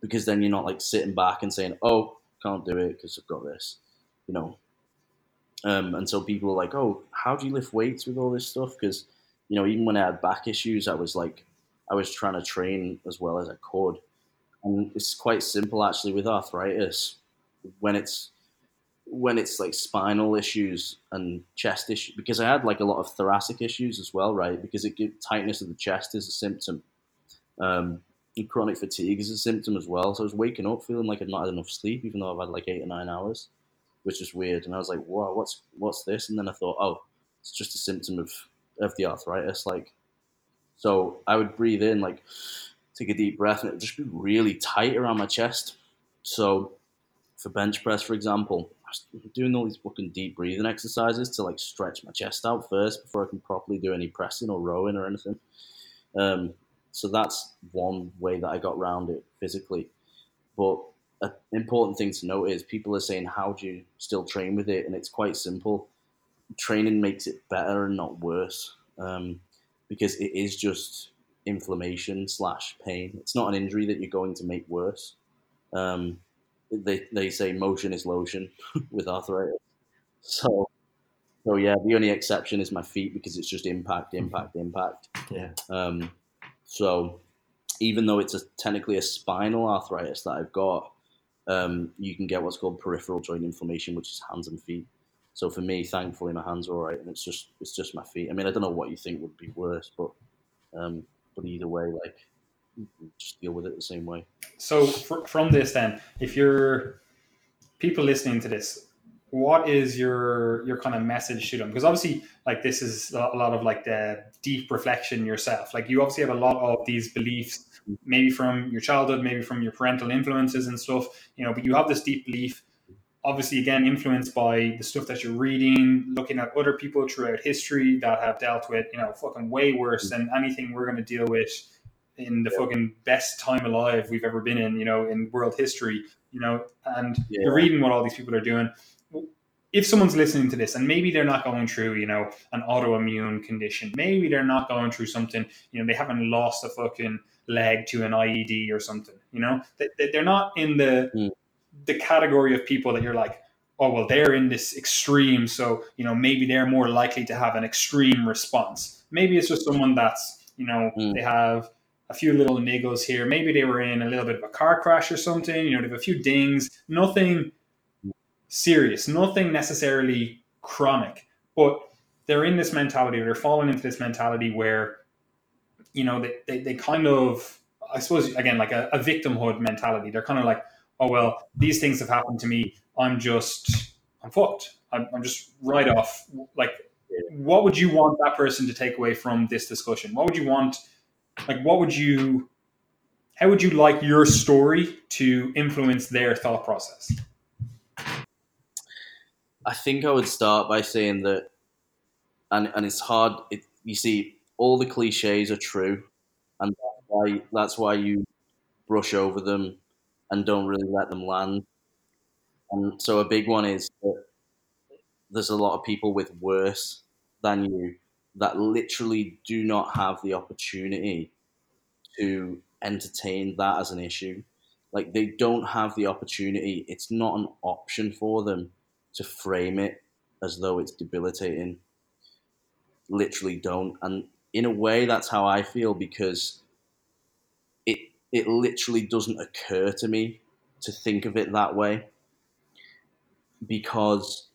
because then you're not like sitting back and saying, "Oh, can't do it because I've got this," you know. Um, and so people are like, "Oh, how do you lift weights with all this stuff?" Because you know, even when I had back issues, I was like, I was trying to train as well as I could, and it's quite simple actually with arthritis. When it's when it's like spinal issues and chest issues, because I had like a lot of thoracic issues as well, right? Because it gives tightness of the chest is a symptom. Um, and chronic fatigue is a symptom as well. So I was waking up feeling like I'd not had enough sleep, even though I've had like eight or nine hours, which is weird. And I was like, "Wow, what's what's this?" And then I thought, "Oh, it's just a symptom of of the arthritis." Like, so I would breathe in, like, take a deep breath, and it would just be really tight around my chest. So for bench press, for example, I was doing all these fucking deep breathing exercises to like stretch my chest out first before I can properly do any pressing or rowing or anything. Um, so that's one way that I got around it physically. But an important thing to note is people are saying, "How do you still train with it?" And it's quite simple. Training makes it better and not worse, um, because it is just inflammation slash pain. It's not an injury that you're going to make worse. Um, they they say motion is lotion with arthritis. So so yeah, the only exception is my feet because it's just impact, mm-hmm. impact, impact. Yeah. Um, so even though it's a, technically a spinal arthritis that I've got, um, you can get what's called peripheral joint inflammation, which is hands and feet. So for me, thankfully, my hands are all right, and it's just it's just my feet. I mean, I don't know what you think would be worse, but um, but either way, like just deal with it the same way. So fr- from this, then, if you're people listening to this, what is your your kind of message to them? Because obviously, like this is a lot of like the deep reflection yourself. Like you obviously have a lot of these beliefs, maybe from your childhood, maybe from your parental influences and stuff. You know, but you have this deep belief. Obviously, again, influenced by the stuff that you're reading, looking at other people throughout history that have dealt with, you know, fucking way worse than anything we're going to deal with in the fucking best time alive we've ever been in, you know, in world history, you know, and yeah. you're reading what all these people are doing. If someone's listening to this and maybe they're not going through, you know, an autoimmune condition, maybe they're not going through something, you know, they haven't lost a fucking leg to an IED or something, you know, they're not in the mm. The category of people that you're like, oh well, they're in this extreme, so you know maybe they're more likely to have an extreme response. Maybe it's just someone that's you know mm. they have a few little niggles here. Maybe they were in a little bit of a car crash or something. You know, they have a few dings. Nothing serious. Nothing necessarily chronic. But they're in this mentality. Or they're falling into this mentality where, you know, they, they, they kind of I suppose again like a, a victimhood mentality. They're kind of like, oh well, these things have happened to me. I'm just I'm fucked. I'm, I'm just right off. Like, what would you want that person to take away from this discussion? What would you want? Like, what would you? How would you like your story to influence their thought process? I think I would start by saying that, and and it's hard. It, you see, all the cliches are true, and that's why that's why you brush over them and don't really let them land. And so a big one is that there's a lot of people with worse than you that literally do not have the opportunity to entertain that as an issue. Like they don't have the opportunity. It's not an option for them to frame it as though it's debilitating. Literally don't. And in a way, that's how I feel because it it literally doesn't occur to me to think of it that way. Because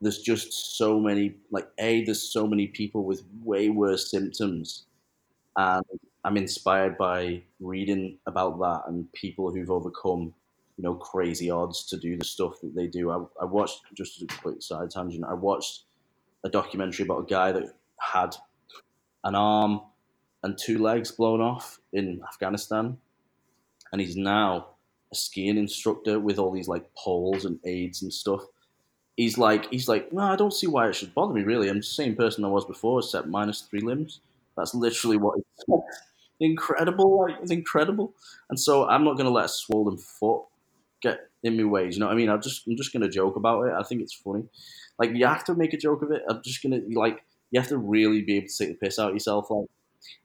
there's just so many like a there's so many people with way worse symptoms and i'm inspired by reading about that and people who've overcome you know crazy odds to do the stuff that they do. I, I watched just a quick side tangent i watched a documentary about a guy that had an arm and two legs blown off in afghanistan and he's now a skiing instructor with all these like poles and aids and stuff. He's like he's like no i don't see why it should bother me really. I'm the same person i was before except minus three limbs. That's literally what it's incredible like it's incredible. And so i'm not to let a swollen foot get in my way you know what i mean? I'm just i'm just to joke about it. I think it's funny. Like you have to make a joke of it. I'm just to like you have to really be able to take the piss out of yourself like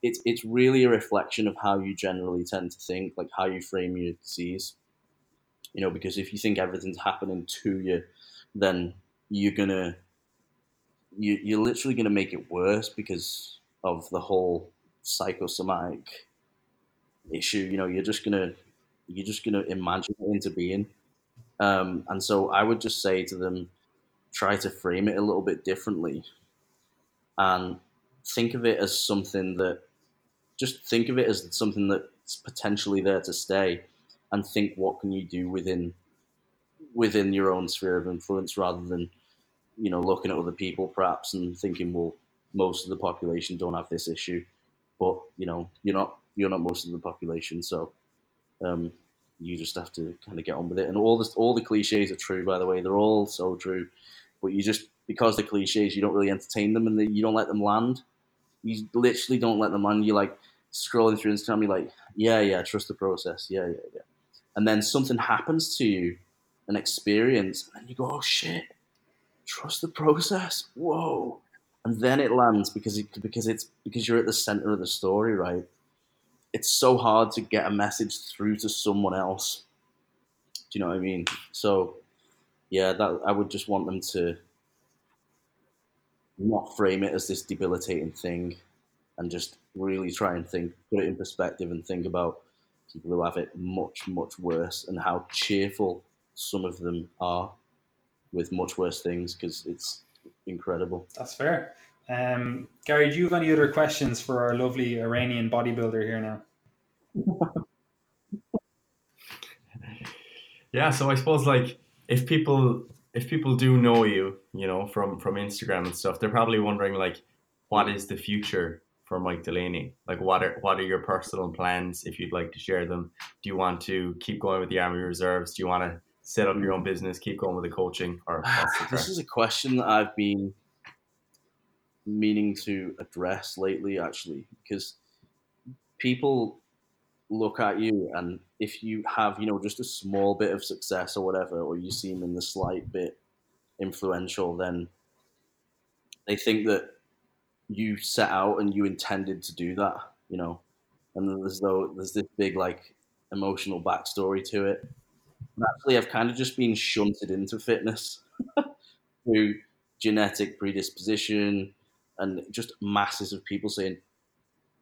it's it's really a reflection of how you generally tend to think like how you frame your disease you know because if you think everything's happening to you then you're gonna you, you're literally gonna make it worse because of the whole psychosomatic issue. You know, you're just gonna you're just gonna imagine it into being. Um, and so I would just say to them, try to frame it a little bit differently, and think of it as something that just think of it as something that's potentially there to stay, and think what can you do within within your own sphere of influence rather than you know looking at other people perhaps and thinking well most of the population don't have this issue but you know you're not you're not most of the population. So um, you just have to kind of get on with it. And all this all the cliches are true by the way. They're all so true. But you just because the cliches you don't really entertain them and the, you don't let them land you literally don't let them land You're like scrolling through instagram you're like yeah yeah trust the process yeah yeah yeah and then something happens to you an experience, and you go, "Oh shit, trust the process." Whoa, and then it lands because it, because it's because you're at the center of the story, right? It's so hard to get a message through to someone else. Do you know what I mean? So, yeah, that I would just want them to not frame it as this debilitating thing, and just really try and think, put it in perspective, and think about people who have it much, much worse, and how cheerful some of them are with much worse things because it's incredible. That's fair. Um, Gary, do you have any other questions for our lovely Iranian bodybuilder here now? yeah, so I suppose like if people if people do know you, you know, from from Instagram and stuff, they're probably wondering like, what is the future for Mike Delaney? Like, what are what are your personal plans if you'd like to share them? Do you want to keep going with the Army Reserves? Do you want to set up your own business, keep going with the coaching? Or this is a question that I've been meaning to address lately, actually, because people look at you and if you have, you know, just a small bit of success or whatever, or you seem in the slight bit influential, then they think that you set out and you intended to do that, you know, and there's though there's this big like emotional backstory to it. Actually I've kind of just been shunted into fitness through genetic predisposition and just masses of people saying,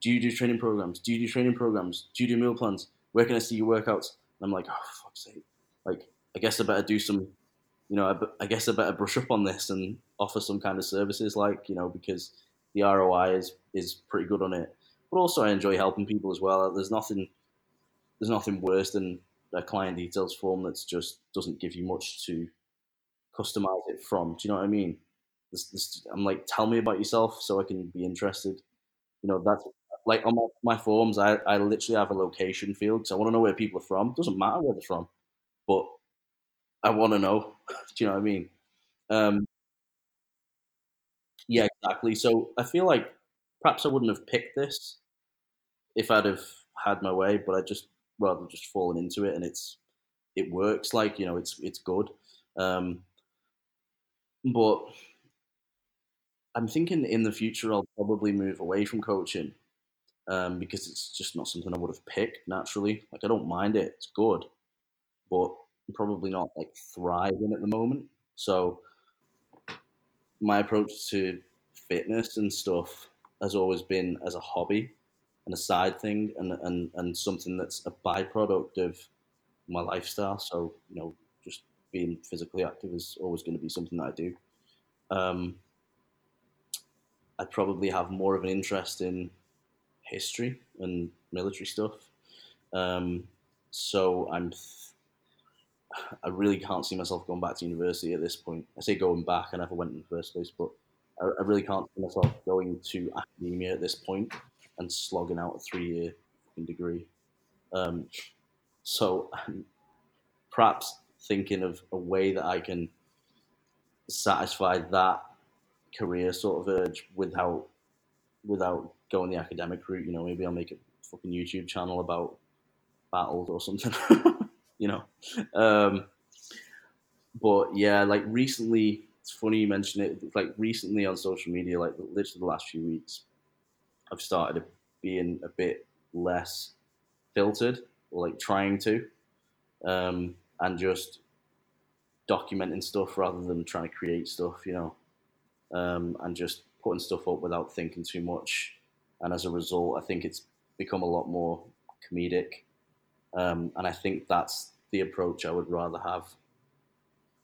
"Do you do training programs? Do you do training programs? Do you do meal plans? Where can I see your workouts?" And I'm like, "Oh fuck's sake! Like, I guess I better do some, you know, I, I guess I better brush up on this and offer some kind of services, like you know, because the ROI is is pretty good on it. But also, I enjoy helping people as well. There's nothing there's nothing worse than a client details form that's just doesn't give you much to customize it from. Do you know what I mean? This, this, I'm like, tell me about yourself so I can be interested. You know, that's like on my, my forms, I, I literally have a location field because I want to know where people are from. It doesn't matter where they're from, but I want to know. Do you know what I mean? Um, yeah, exactly. So I feel like perhaps I wouldn't have picked this if I'd have had my way, but I just rather just fallen into it and it's it works. Like you know, it's it's good. Um, but I'm thinking in the future I'll probably move away from coaching um, because it's just not something I would have picked naturally. Like I don't mind it; it's good, but I'm probably not like thriving at the moment. So my approach to fitness and stuff has always been as a hobby and a side thing and, and, and something that's a byproduct of my lifestyle. So, you know, just being physically active is always going to be something that I do. Um, I'd probably have more of an interest in history and military stuff. Um, so I'm I really can't see myself going back to university at this point. I say going back, I never went in the first place, but I, I really can't see myself going to academia at this point and slogging out a three-year degree. Um, so I'm perhaps thinking of a way that I can satisfy that career sort of urge without without going the academic route. You know, maybe I'll make a fucking YouTube channel about battles or something. you know. Um, but yeah, like recently, it's funny you mention it. Like recently on social media, like literally the last few weeks, I've started being a bit less filtered, or like trying to, um, and just documenting stuff rather than trying to create stuff, you know, um, and just putting stuff up without thinking too much. And as a result, I think it's become a lot more comedic um, and I think that's the approach I would rather have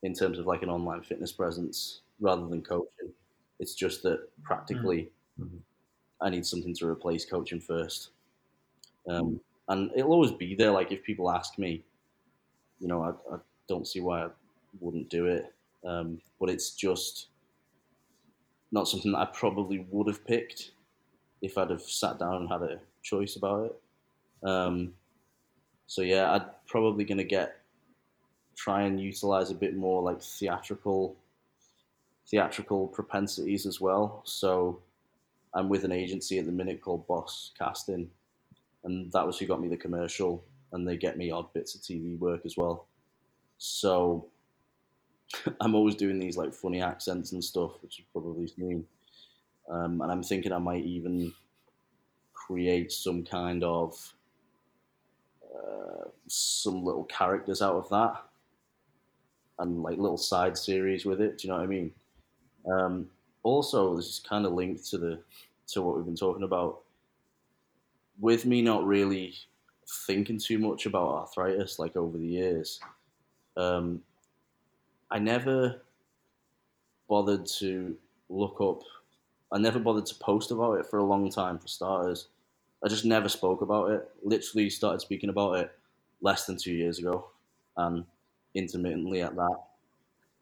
in terms of like an online fitness presence rather than coaching. It's just that practically mm-hmm. I need something to replace coaching first. Um, and it'll always be there. Like if people ask me, you know, I, I don't see why I wouldn't do it. Um, but it's just not something that I probably would have picked if I'd have sat down and had a choice about it. Um, so yeah, I'd probably gonna get try and utilize a bit more like theatrical theatrical propensities as well. So I'm with an agency at the minute called Boss Casting, and that was who got me the commercial, and they get me odd bits of TV work as well. So I'm always doing these like funny accents and stuff, which you've probably seen. Um, and I'm thinking I might even create some kind of some little characters out of that and like little side series with it. Do you know what I mean? Um, also, this is kind of linked to the to what we've been talking about. With me not really thinking too much about arthritis, like over the years, um, I never bothered to look up. I never bothered to post about it for a long time. For starters, I just never spoke about it. Literally started speaking about it less than two years ago, and intermittently at that.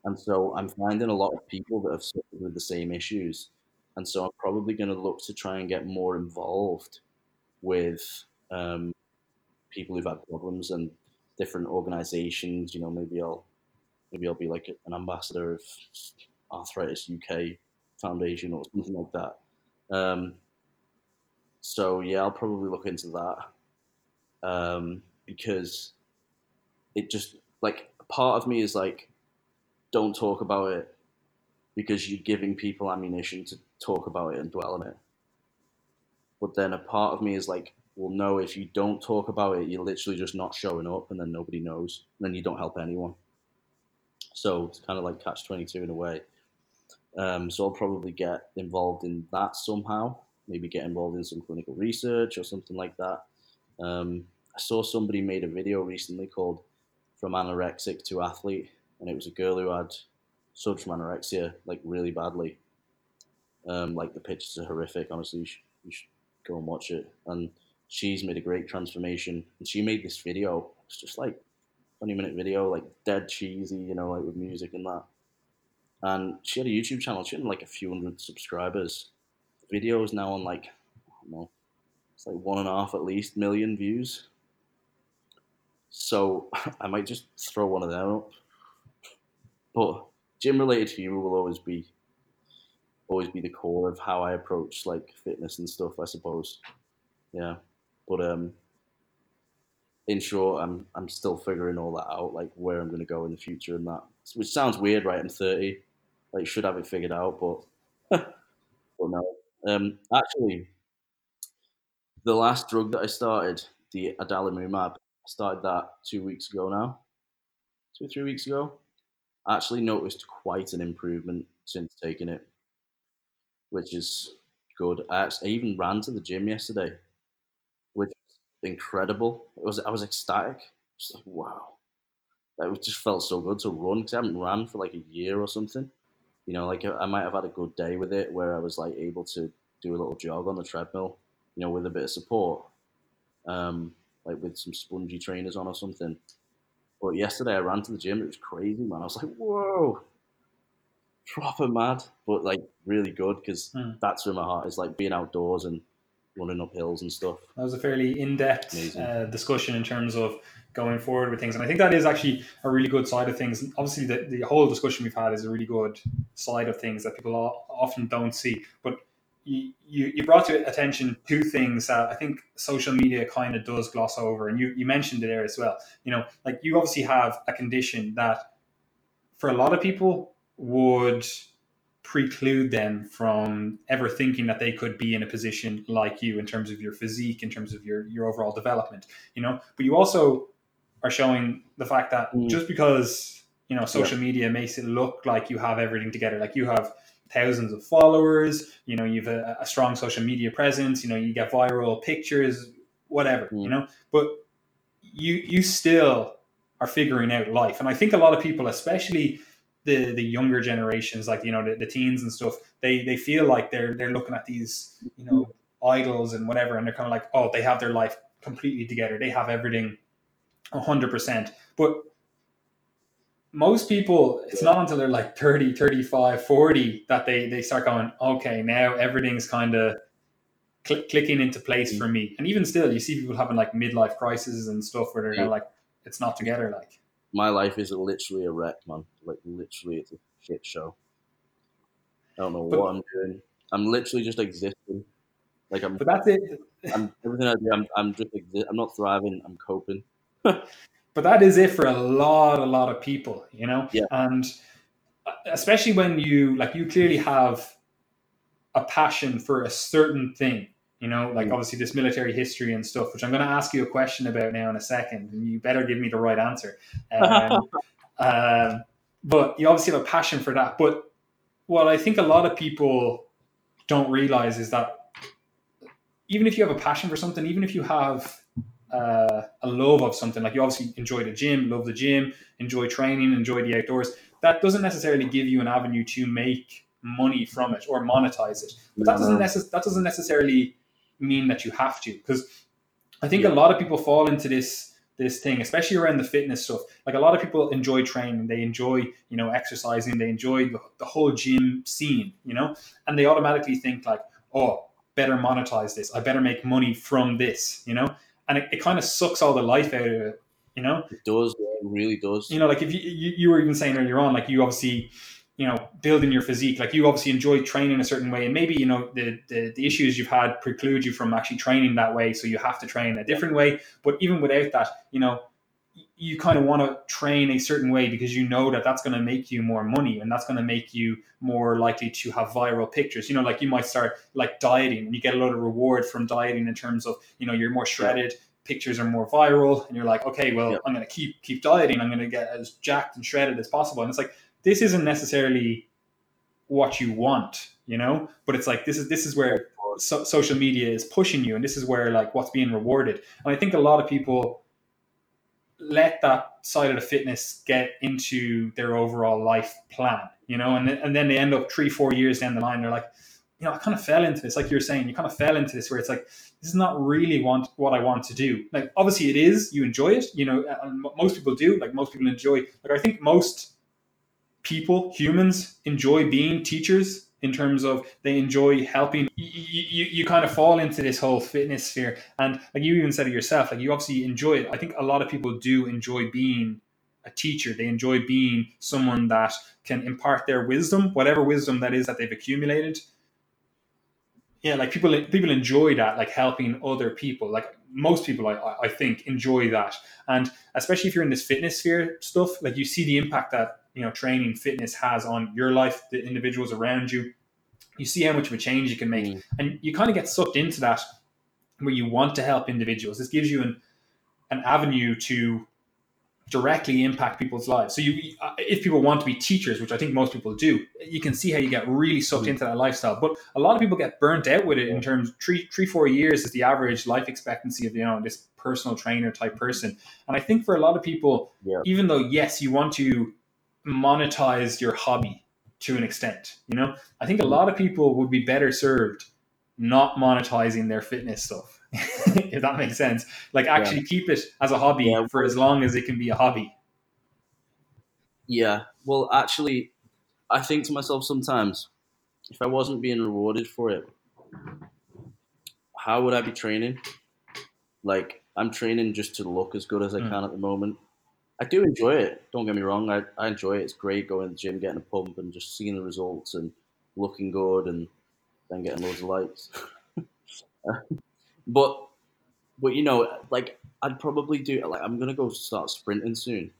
And so I'm finding a lot of people that have suffered with the same issues. And so I'm probably going to look to try and get more involved with um, people who've had problems and different organizations. You know, maybe I'll maybe I'll be like an ambassador of Arthritis UK Foundation or something like that. Um, so yeah, I'll probably look into that. Um, because it just like part of me is like, don't talk about it because you're giving people ammunition to talk about it and dwell on it. But then a part of me is like, well, no, if you don't talk about it, you're literally just not showing up and then nobody knows. And then you don't help anyone. So it's kind of like catch 22 in a way. Um, so I'll probably get involved in that somehow, maybe get involved in some clinical research or something like that. Um, I saw somebody made a video recently called "From Anorexic to Athlete," and it was a girl who had suffered from anorexia like really badly. Um, like the pictures are horrific. Honestly, you should, you should go and watch it. And she's made a great transformation, and she made this video. It's just like twenty minute video, like dead cheesy, you know, like with music and that. And she had a YouTube channel. She had like a few hundred subscribers. Video is now on like I don't know, it's like one and a half at least million views. So I might just throw one of them up. But gym related humor will always be always be the core of how I approach like fitness and stuff, I suppose. Yeah. But um in short, I'm I'm still figuring all that out, like where I'm gonna go in the future and that. Which sounds weird, right? I'm thirty. Like should have it figured out, but but no. Um actually the last drug that I started, the adalimumab, I started that two weeks ago now. Two or three weeks ago. I actually noticed quite an improvement since taking it, which is good. I, actually, I even ran to the gym yesterday, which was incredible. It was I was ecstatic. Just like wow, that just felt so good to run because I haven't ran for like a year or something. You know, like I might have had a good day with it where I was like able to do a little jog on the treadmill, you know, with a bit of support, um, like with some spongy trainers on or something. But yesterday I ran to the gym. It was crazy, man. I was like, whoa, proper mad, but like really good because Mm. that's where my heart is like being outdoors and running up hills and stuff. That was a fairly in-depth uh, discussion in terms of going forward with things, and I think that is actually a really good side of things. Obviously, the, the whole discussion we've had is a really good side of things that people often don't see. But you, you, you brought to attention two things that I think social media kind of does gloss over, and you, you mentioned it there as well. You know, like you obviously have a condition that for a lot of people would preclude them from ever thinking that they could be in a position like you in terms of your physique, in terms of your your overall development. You know, but you also are showing the fact that Mm. just because you know social media makes it look like you have everything together, like you have thousands of followers, you know, you've a, a strong social media presence, you know, you get viral pictures, whatever, you Mm. know, but you you still are figuring out life, and I think a lot of people, especially the the younger generations, like you know the, the teens and stuff, they they feel like they're they're looking at these you know idols and whatever, and they're kind of like, oh, they have their life completely together, they have everything hundred percent, but most people it's not until they're like 30 35 40 that they they start going okay now everything's kind of cl- clicking into place for mm-hmm. me. And even still you see people having like midlife crises and stuff where they're of like it's not together like My life is literally a wreck, man. Like literally, it's a shit show. I don't know But- what I'm doing. I'm literally just existing. Like I'm, but that's it I'm everything I do. I'm, I'm just exi- I'm not thriving. I'm coping. but that is it for a lot a lot of people you know Yeah. and uh, especially when you like you clearly have a passion for a certain thing you know like Mm. obviously this military history and stuff which i'm going to ask you a question about now in a second and you better give me the right answer. Um, um, but you obviously have a passion for that. But what i think a lot of people don't realize is that even if you have a passion for something even if you have uh, a love of something like you obviously enjoy the gym love the gym enjoy training enjoy the outdoors that doesn't necessarily give you an avenue to make money from it or monetize it. But that doesn't necess- that doesn't necessarily mean that you have to because i think Yeah. a lot of people fall into this this thing especially around the fitness stuff like a lot of people enjoy training they enjoy you know exercising they enjoy the, the whole gym scene you know and they automatically think like oh better monetize this i better make money from this you know and it, it kind of sucks all the life out of it you know It does. It really does. you know, like if you, you you were even saying earlier on, like you obviously, you know, building your physique, like you obviously enjoy training a certain way, and maybe you know the, the the issues you've had preclude you from actually training that way, so you have to train a different way. But even without that, you know, you kind of want to train a certain way because you know that that's going to make you more money and that's going to make you more likely to have viral pictures. You know, like you might start like dieting and you get a lot of reward from dieting in terms of you know you're more shredded pictures are more viral and you're like okay well i'm going to keep keep dieting. I'm going to get as jacked and shredded as possible. And it's like this isn't necessarily what you want you know but it's like this is this is where so, social media is pushing you and this is where like what's being rewarded and i think a lot of people let that side of the fitness get into their overall life plan you know and, and then they end up three four years down the line they're like you know, I kind of fell into this, like you're saying, you kind of fell into this where it's like, this is not really want what I want to do. Like, obviously, it is. You enjoy it, you know. most people do. Like, most people enjoy. Like, I think most people, humans, enjoy being teachers in terms of they enjoy helping. You, you, you kind of fall into this whole fitness sphere, and like you even said it yourself, like you obviously enjoy it. I think a lot of people do enjoy being a teacher. They enjoy being someone that can impart their wisdom, whatever wisdom that is that they've accumulated. Yeah, like people people enjoy that, like helping other people. Like most people, I, I think, enjoy that, and especially if you're in this fitness sphere stuff, like you see the impact that you know training fitness has on your life, the individuals around you. You see how much of a change you can make, mm. and you kind of get sucked into that where you want to help individuals. This gives you an an avenue to directly impact people's lives. So you, uh, if people want to be teachers, which I think most people do, you can see how you get really sucked mm. into that lifestyle. But a lot of people get burnt out with it in terms three, three, four years is the average life expectancy of you know this personal trainer type person. And I think for a lot of people, yeah. even though yes, you want to monetize your hobby to an extent, you know, I think a lot of people would be better served not monetizing their fitness stuff if that makes sense. Like actually yeah. keep it as a hobby yeah. for as long as it can be a hobby. Yeah. Well, actually, I think to myself sometimes, if I wasn't being rewarded for it, how would I be training? Like, I'm training just to look as good as I mm. can at the moment. I do enjoy it. Don't get me wrong. I, I enjoy it. It's great going to the gym, getting a pump, and just seeing the results and looking good, and then getting loads of likes. But but you know, like I'd probably do like I'm gonna go start sprinting soon.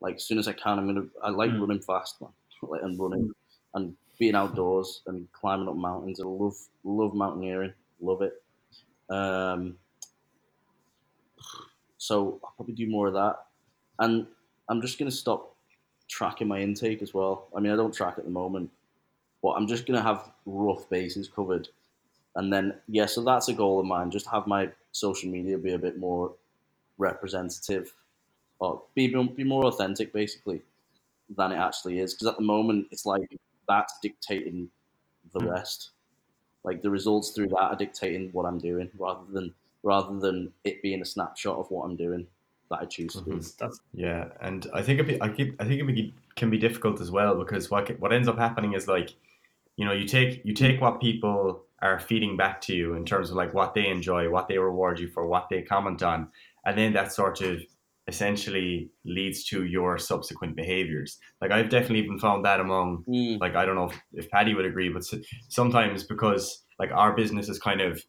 Like as soon as I can, I'm gonna. I like mm. running fast, man. Like and running mm. and being outdoors and climbing up mountains. I love love mountaineering. Love it. Um. So I'll probably do more of that, and I'm just gonna stop tracking my intake as well. I mean, I don't track at the moment, but I'm just gonna have rough bases covered and then yeah, so that's a goal of mine. Just have my social media be a bit more representative, or be be more authentic, basically, than it actually is. Because at the moment, it's like that's dictating the hmm. rest. Like the results through that are dictating what I'm doing, rather than rather than it being a snapshot of what I'm doing that I choose to do. Mm-hmm. yeah, and I think it I keep I think it can be difficult as well because what what ends up happening is like, you know, you take you take what people are feeding back to you in terms of like what they enjoy, what they reward you for, what they comment on, and then that sort of essentially leads to your subsequent behaviors. Like I've definitely even found that among mm. like I don't know if, if Paddy would agree, but sometimes because like our business is kind of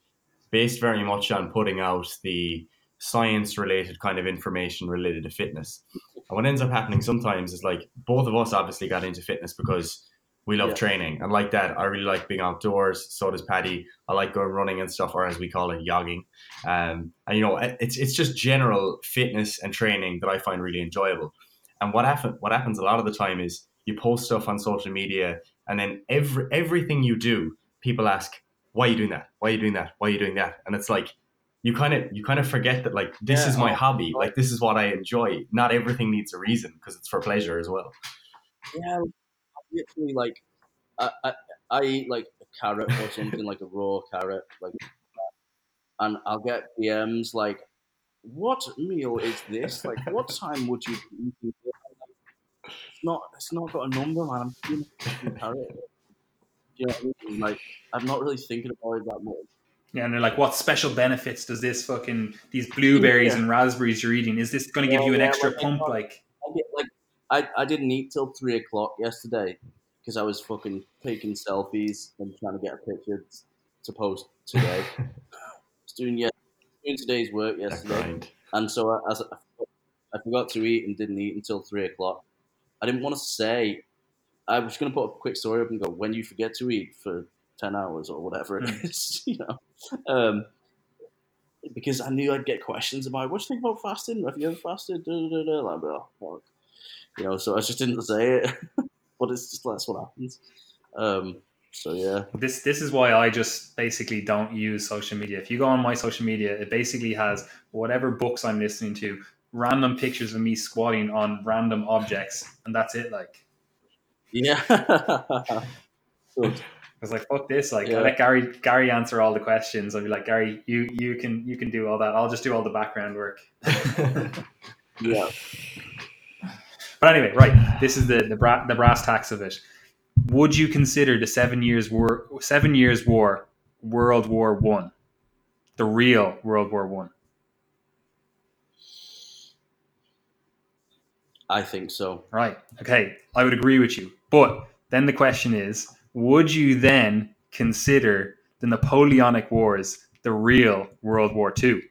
based very much on putting out the science related kind of information related to fitness. And what ends up happening sometimes is like both of us obviously got into fitness because we love yeah. training. And like that i really like being outdoors. So does paddy. I like going running and stuff or as we call it yogging. Um, and you know it's it's just general fitness and training that i find really enjoyable. And what happen, what happens a lot of the time is you post stuff on social media and then every everything you do people ask why are you doing that? Why are you doing that? Why are you doing that? And it's like you kind of you kind of forget that like this yeah, is my oh, hobby oh. like this is what i enjoy not everything needs a reason because it's for pleasure as well yeah literally like I, I, I eat like a carrot or something like a raw carrot, like, and I'll get DMs like, "What meal is this? Like, what time would you be eating?" It's not. It's not got a number, man. I'm eating a carrot. You know I mean? Like, I'm not really thinking about it that much. Yeah, and they're like, what special benefits does this fucking these blueberries yeah. and raspberries you're eating? Is this going to give yeah, you an yeah, extra like, pump? Like, I get, like I, I didn't eat till three o'clock yesterday because I was fucking taking selfies and trying to get a picture to post today. I was doing yeah, doing today's work yesterday, and so I, as I, I forgot to eat and didn't eat until three o'clock. I didn't want to say. I was going to put a quick story up and go when you forget to eat for ten hours or whatever it mm. you know. Um, because I knew I'd get questions about what do you think about fasting? Have you ever fasted? Da, da, da, Like, oh, you know, so I just didn't say it, but it's just that's what happens. Um, so yeah, this this is why I just basically don't use social media. If you go on my social media, it basically has whatever books I'm listening to, random pictures of me squatting on random objects, and that's it. Like, yeah. was like, "Fuck this!" Like, Yeah. I let Gary Gary answer all the questions. I'd be like, "Gary, you you can you can do all that. I'll just do all the background work." Yeah. But anyway, right. This is the the, bra- the brass tacks of it. Would you consider the seven years war seven years war World War One, the real World War One? I think so. Right. Okay. I would agree with you. But then the question is would you then consider the Napoleonic Wars the real World War II?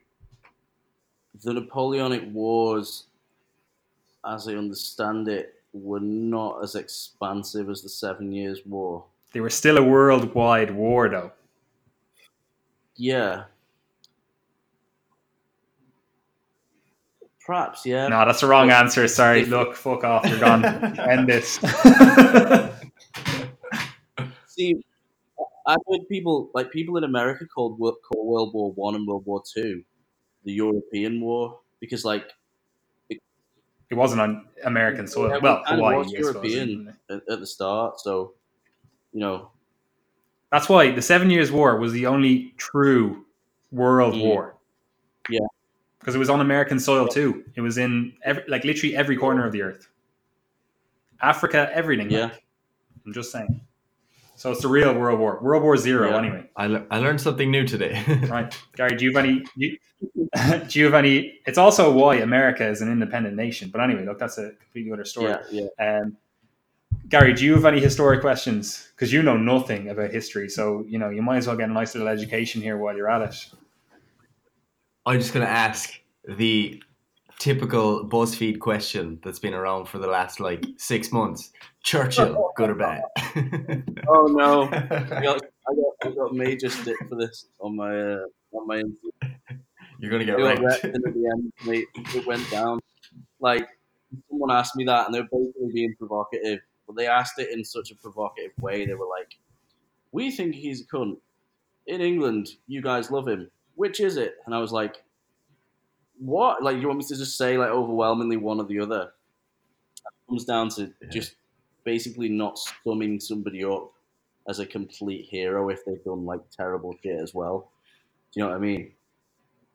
The Napoleonic Wars, as I understand it, were not as expansive as the Seven Years' War. They were still a worldwide war, though. Yeah. Perhaps, yeah. No, that's the wrong answer. Sorry. Look, fuck off. You're gone. End this. See, I've heard people like people in America called call World War One and World War Two the European War because, like, it wasn't on American soil. Yeah, well, it Hawaii, was I suppose, European. at, at the start, so you know, That's why the Seven Years' War was the only true world Mm. war. Yeah. Because it was on American soil too. It was in every, like literally every corner of the earth. Africa, everything. Yeah. like. I'm just saying. So it's the real World War. World War Zero, Yeah. anyway. I, le- I learned something new today. Right. Gary, do you have any you, do you have any it's also why America is an independent nation. But anyway, look, that's a completely other story. yeah, yeah. Um, Gary, do you have any historic questions? Because you know nothing about history, so you know you might as well get a nice little education here while you're at it. I'm just going to ask the typical BuzzFeed question that's been around for the last like six months. Churchill, good or bad? Oh no, I got, I got, I got major stick for this on my uh, on my. You're going to get got wrecked. wrecked and at the end, mate, it went down. Like someone asked me that, and they were basically being provocative, but they asked it in such a provocative way. They were like, "We think he's a cunt. In England, you guys love him. Which is it?" And I was like, "What? Like, you want me to just say like overwhelmingly one or the other?" It comes down to Yeah. just basically not summing somebody up as a complete hero if they've done like terrible shit as well. Do you know what I mean?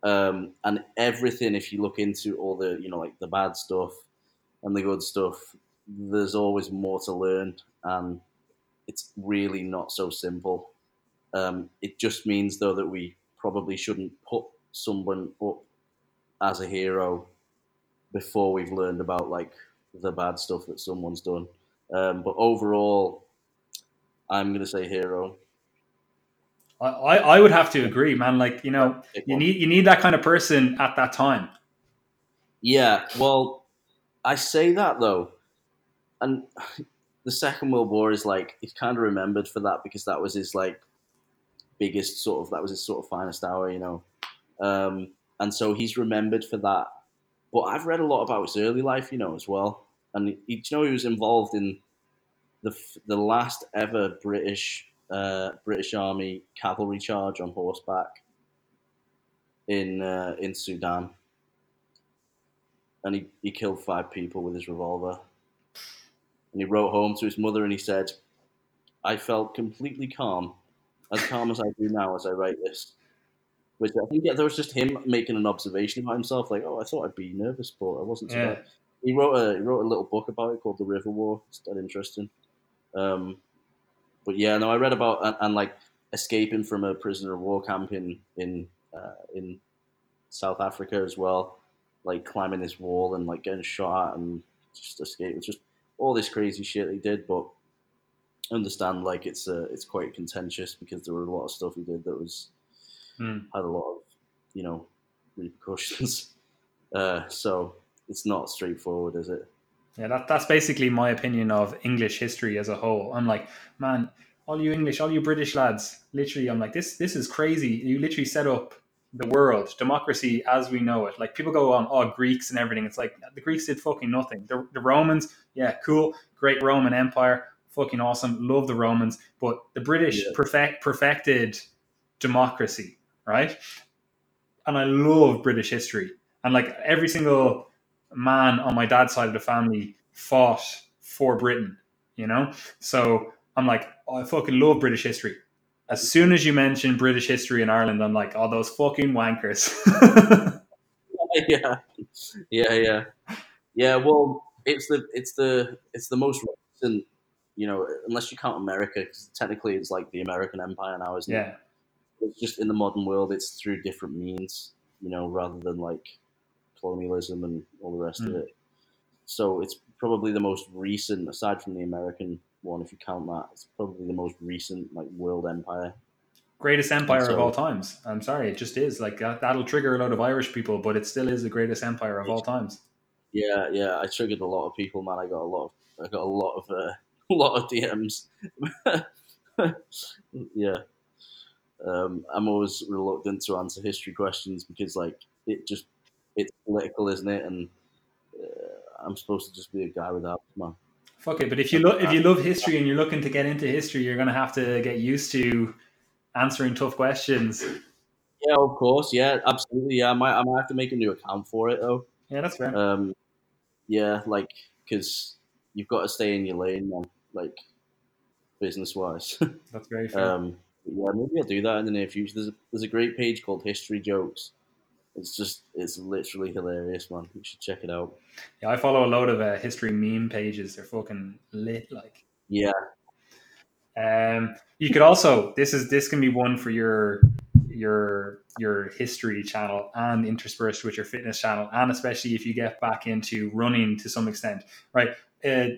Um, and everything, if you look into all the, you know, like the bad stuff and the good stuff, there's always more to learn, and it's really not so simple. Um, it just means, though, that we probably shouldn't put someone up as a hero before we've learned about like the bad stuff that someone's done. Um, but overall, I'm gonna say hero. I, I, I would have to agree, man. Like you know, you need you need that kind of person at that time. Yeah, well, I say that though, and the Second World War is like he's kind of remembered for that because that was his like biggest sort of that was his sort of finest hour, you know, um, and so he's remembered for that. But I've read a lot about his early life, you know, as well, and he, you know he was involved in the the last ever British uh, British Army cavalry charge on horseback in uh, in Sudan and he, he killed five people with his revolver. And he wrote home to his mother and he said, I felt completely calm, as calm as I do now as I write this. Which I think yeah, that was just him making an observation about himself, like, oh, I thought I'd be nervous, but I wasn't so Yeah. He wrote a he wrote a little book about it called The River War. It's that interesting. Um, but yeah, no, I read about and, and like escaping from a prisoner of war camp in in uh, in South Africa as well, like climbing this wall and like getting shot and just escape. It's just all this crazy shit he did, but I understand like it's uh, it's quite contentious because there were a lot of stuff he did that was Hmm. had a lot of you know repercussions. Uh, so it's not straightforward, is it? Yeah, that, that's basically my opinion of English history as a whole. I'm like, man, all you English, all you British lads, literally, I'm like, this this is crazy. You literally set up the world, democracy as we know it. Like people go on, oh, Greeks and everything. It's like the Greeks did fucking nothing. The, the Romans, yeah, cool, great Roman Empire, fucking awesome, love the Romans. But the British Yeah. perfect perfected democracy, right? And I love British history. And like every single man on my dad's side of the family fought for Britain, you know? So I'm like, oh, I fucking love British history. As soon as you mention British history in Ireland, I'm like, oh, those fucking wankers. yeah, yeah, yeah, yeah. Well, it's the it's the it's the most recent, you know, unless you count America, because technically it's like the American Empire now, isn't it? yeah, It's just in the modern world, it's through different means, you know, rather than like colonialism and all the rest of Mm. it. So it's probably the most recent, aside from the American one, if you count that, it's probably the most recent like world empire. greatest empire of all times. I'm sorry, it just is. Like that, that'll trigger a lot of Irish people, but it still is the greatest empire of all times. Yeah, yeah, I triggered a lot of people, man. I got a lot of, I got a lot of, uh, a lot of DMs. yeah, um, I'm always reluctant to answer history questions because, like, it just it's political, isn't it? And uh, I'm supposed to just be a guy with that, man. Fuck it, but if you look, if you love history and you're looking to get into history, you're gonna have to get used to answering tough questions. Yeah, of course. Yeah, absolutely. Yeah, I might, I might have to make a new account for it though. Yeah, that's fair. Um, yeah, like because you've got to stay in your lane, man. Like business wise. That's very fair. Um, yeah, maybe I'll do that in the near future. There's a, there's a great page called History Jokes. It's just, it's literally hilarious, man. You should check it out. yeah, I follow a load of uh, history meme pages. They're fucking lit. Like, Yeah, um, you could also this is this can be one for your your your history channel and interspersed with your fitness channel, and especially if you get back into running to some extent, right? Uh,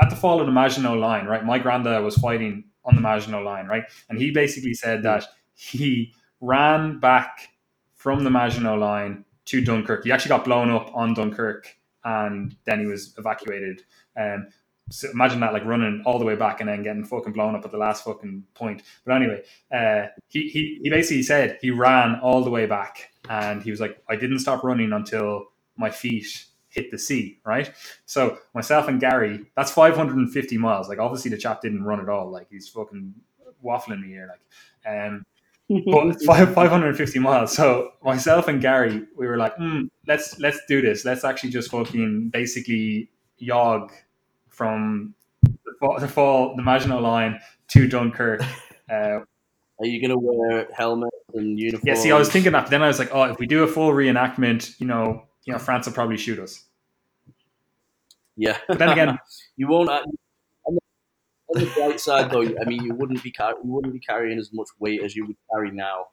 at the fall of the Maginot Line, right? My granddad was fighting on the Maginot Line, right? And he basically said that he ran back from the Maginot Line to Dunkirk. He actually got blown up on Dunkirk, and then he was evacuated. Um, so imagine that, like running all the way back and then getting fucking blown up at the last fucking point. But anyway, uh, he, he he basically said he ran all the way back, and he was like, I didn't stop running until my feet hit the sea. Right. So myself and Gary, that's 550 miles. Like obviously the chap didn't run at all. Like he's fucking waffling me here. Like, um, but five, 550 miles. So myself and Gary, we were like, mm, let's let's do this. Let's actually just fucking basically jog from the fall, the, fall, the Maginot Line to Dunkirk. Uh, are you gonna wear helmets and uniforms? yeah, see, I was thinking that, but then I was like, oh, if we do a full reenactment, you know, you know, France will probably shoot us. Yeah. But then again, you won't. On the, bright side, though, I mean, you wouldn't be car- you wouldn't be carrying as much weight as you would carry now.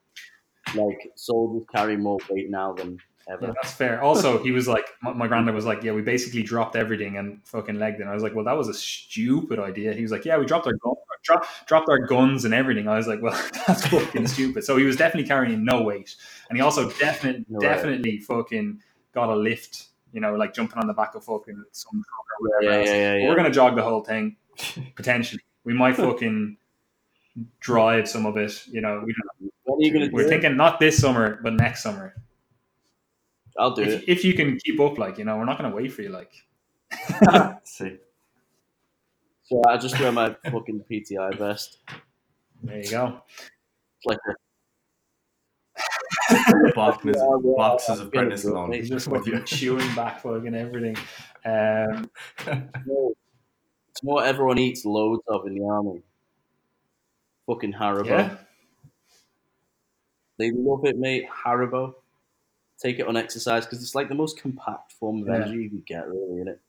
Like soldiers carry more weight now than ever. Yeah, that's fair. Also, he was like, my, my granddad was like, yeah, we basically dropped everything and fucking legged it. And I was like, well, that was a stupid idea. He was like, yeah, we dropped our gun, dro- dropped our guns and everything. I was like, well, that's fucking stupid. So he was definitely carrying no weight, and he also definitely, No definitely fucking got a lift. You know, like jumping on the back of fucking some truck or whatever. Yeah, yeah, yeah, yeah. We're gonna jog the whole thing potentially. We might fucking drive some of it. You know, we don't, When are you gonna we're it? thinking not this summer, but next summer I'll do if, it. if you can keep up, like you know, we're not going to wait for you. Like, See, So I just wear my fucking PTI vest. there you go. It's like a boxes, Yeah, yeah, boxes of gonna Brennus alone. He's just fucking chewing back fucking everything. Um, No. It's what everyone eats loads of in the army. Fucking Haribo. yeah, They love it, mate. Haribo. Take it on exercise because it's like the most compact form of Yeah. energy you can get, really, isn't it?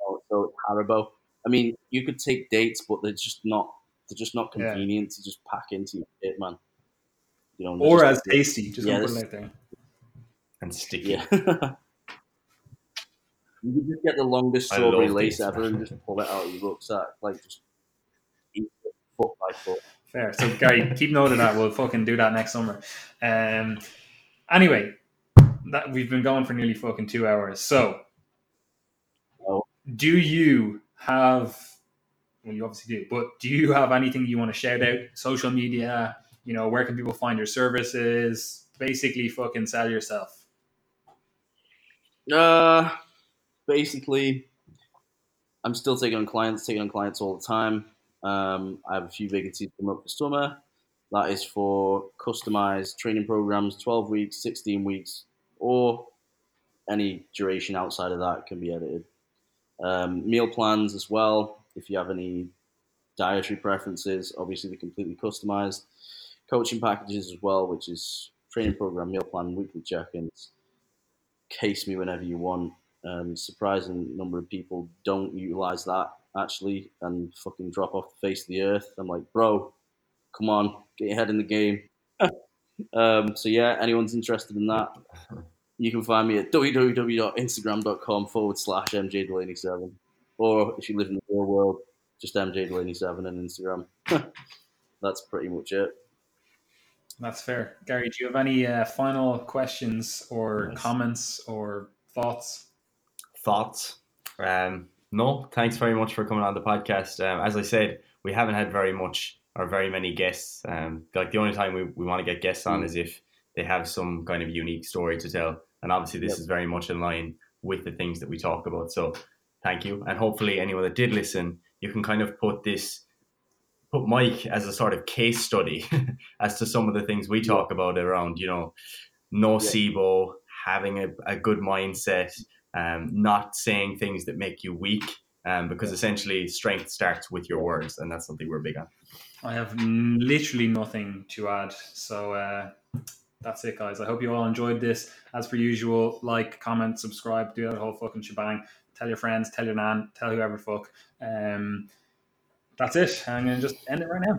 Oh, so it's Haribo. I mean, you could take dates, but they're just not. They're just not Yeah. convenient to just pack into your kit, man. You know, they're or just- as tasty. Just Yeah, gonna put it there. and sticky. Yeah. You could just get the longest strawberry lace ever and just pull it out of your rucksack, like just eat it foot by foot. Fair. So Gary, keep note of that. We'll fucking do that next summer. Um. Anyway, that we've been going for nearly fucking two hours. So, Oh. do you have? Well, you obviously do. But do you have anything you want to shout out? Social media. You know, where can people find your services? Basically, fucking sell yourself. Uh, basically, I'm still taking on clients, taking on clients all the time. Um, I have a few vacancies coming up for summer. That is for customized training programs, 12 weeks, 16 weeks, or any duration outside of that can be edited. Um, meal plans as well. If you have any dietary preferences. Obviously, they're completely customized. Coaching packages as well, which is training program, meal plan, weekly check-ins. Case me whenever you want. Um, surprising number of people don't utilize that actually and fucking drop off the face of the earth. I'm like, bro, come on, get your head in the game. um, so yeah, anyone's interested in that, you can find me at www.instagram.com forward slash MJ Delaney7. Or if you live in the real world, just MJ Delaney7 on Instagram. That's pretty much it. That's fair. Gary, do you have any uh, final questions or comments or thoughts? Thoughts? Um, no, thanks very much for coming on the podcast. Um, as I said, we haven't had very much or very many guests. Um, like the only time we, we want to get guests on mm. is if they have some kind of unique story to tell. And obviously, this yep. is very much in line with the things that we talk about. So, thank you. And hopefully, anyone that did listen, you can kind of put this, put Mike as a sort of case study as to some of the things we talk about around, you know, no SIBO, having a, a good mindset, um, not saying things that make you weak. Um, because essentially strength starts with your words, and that's something we're big on. I have literally nothing to add. So uh, that's it, guys. I hope you all enjoyed this. As per usual, like, comment, subscribe, do that whole fucking shebang. Tell your friends, tell your nan, tell whoever fuck. Um, that's it. I'm gonna just end it right now.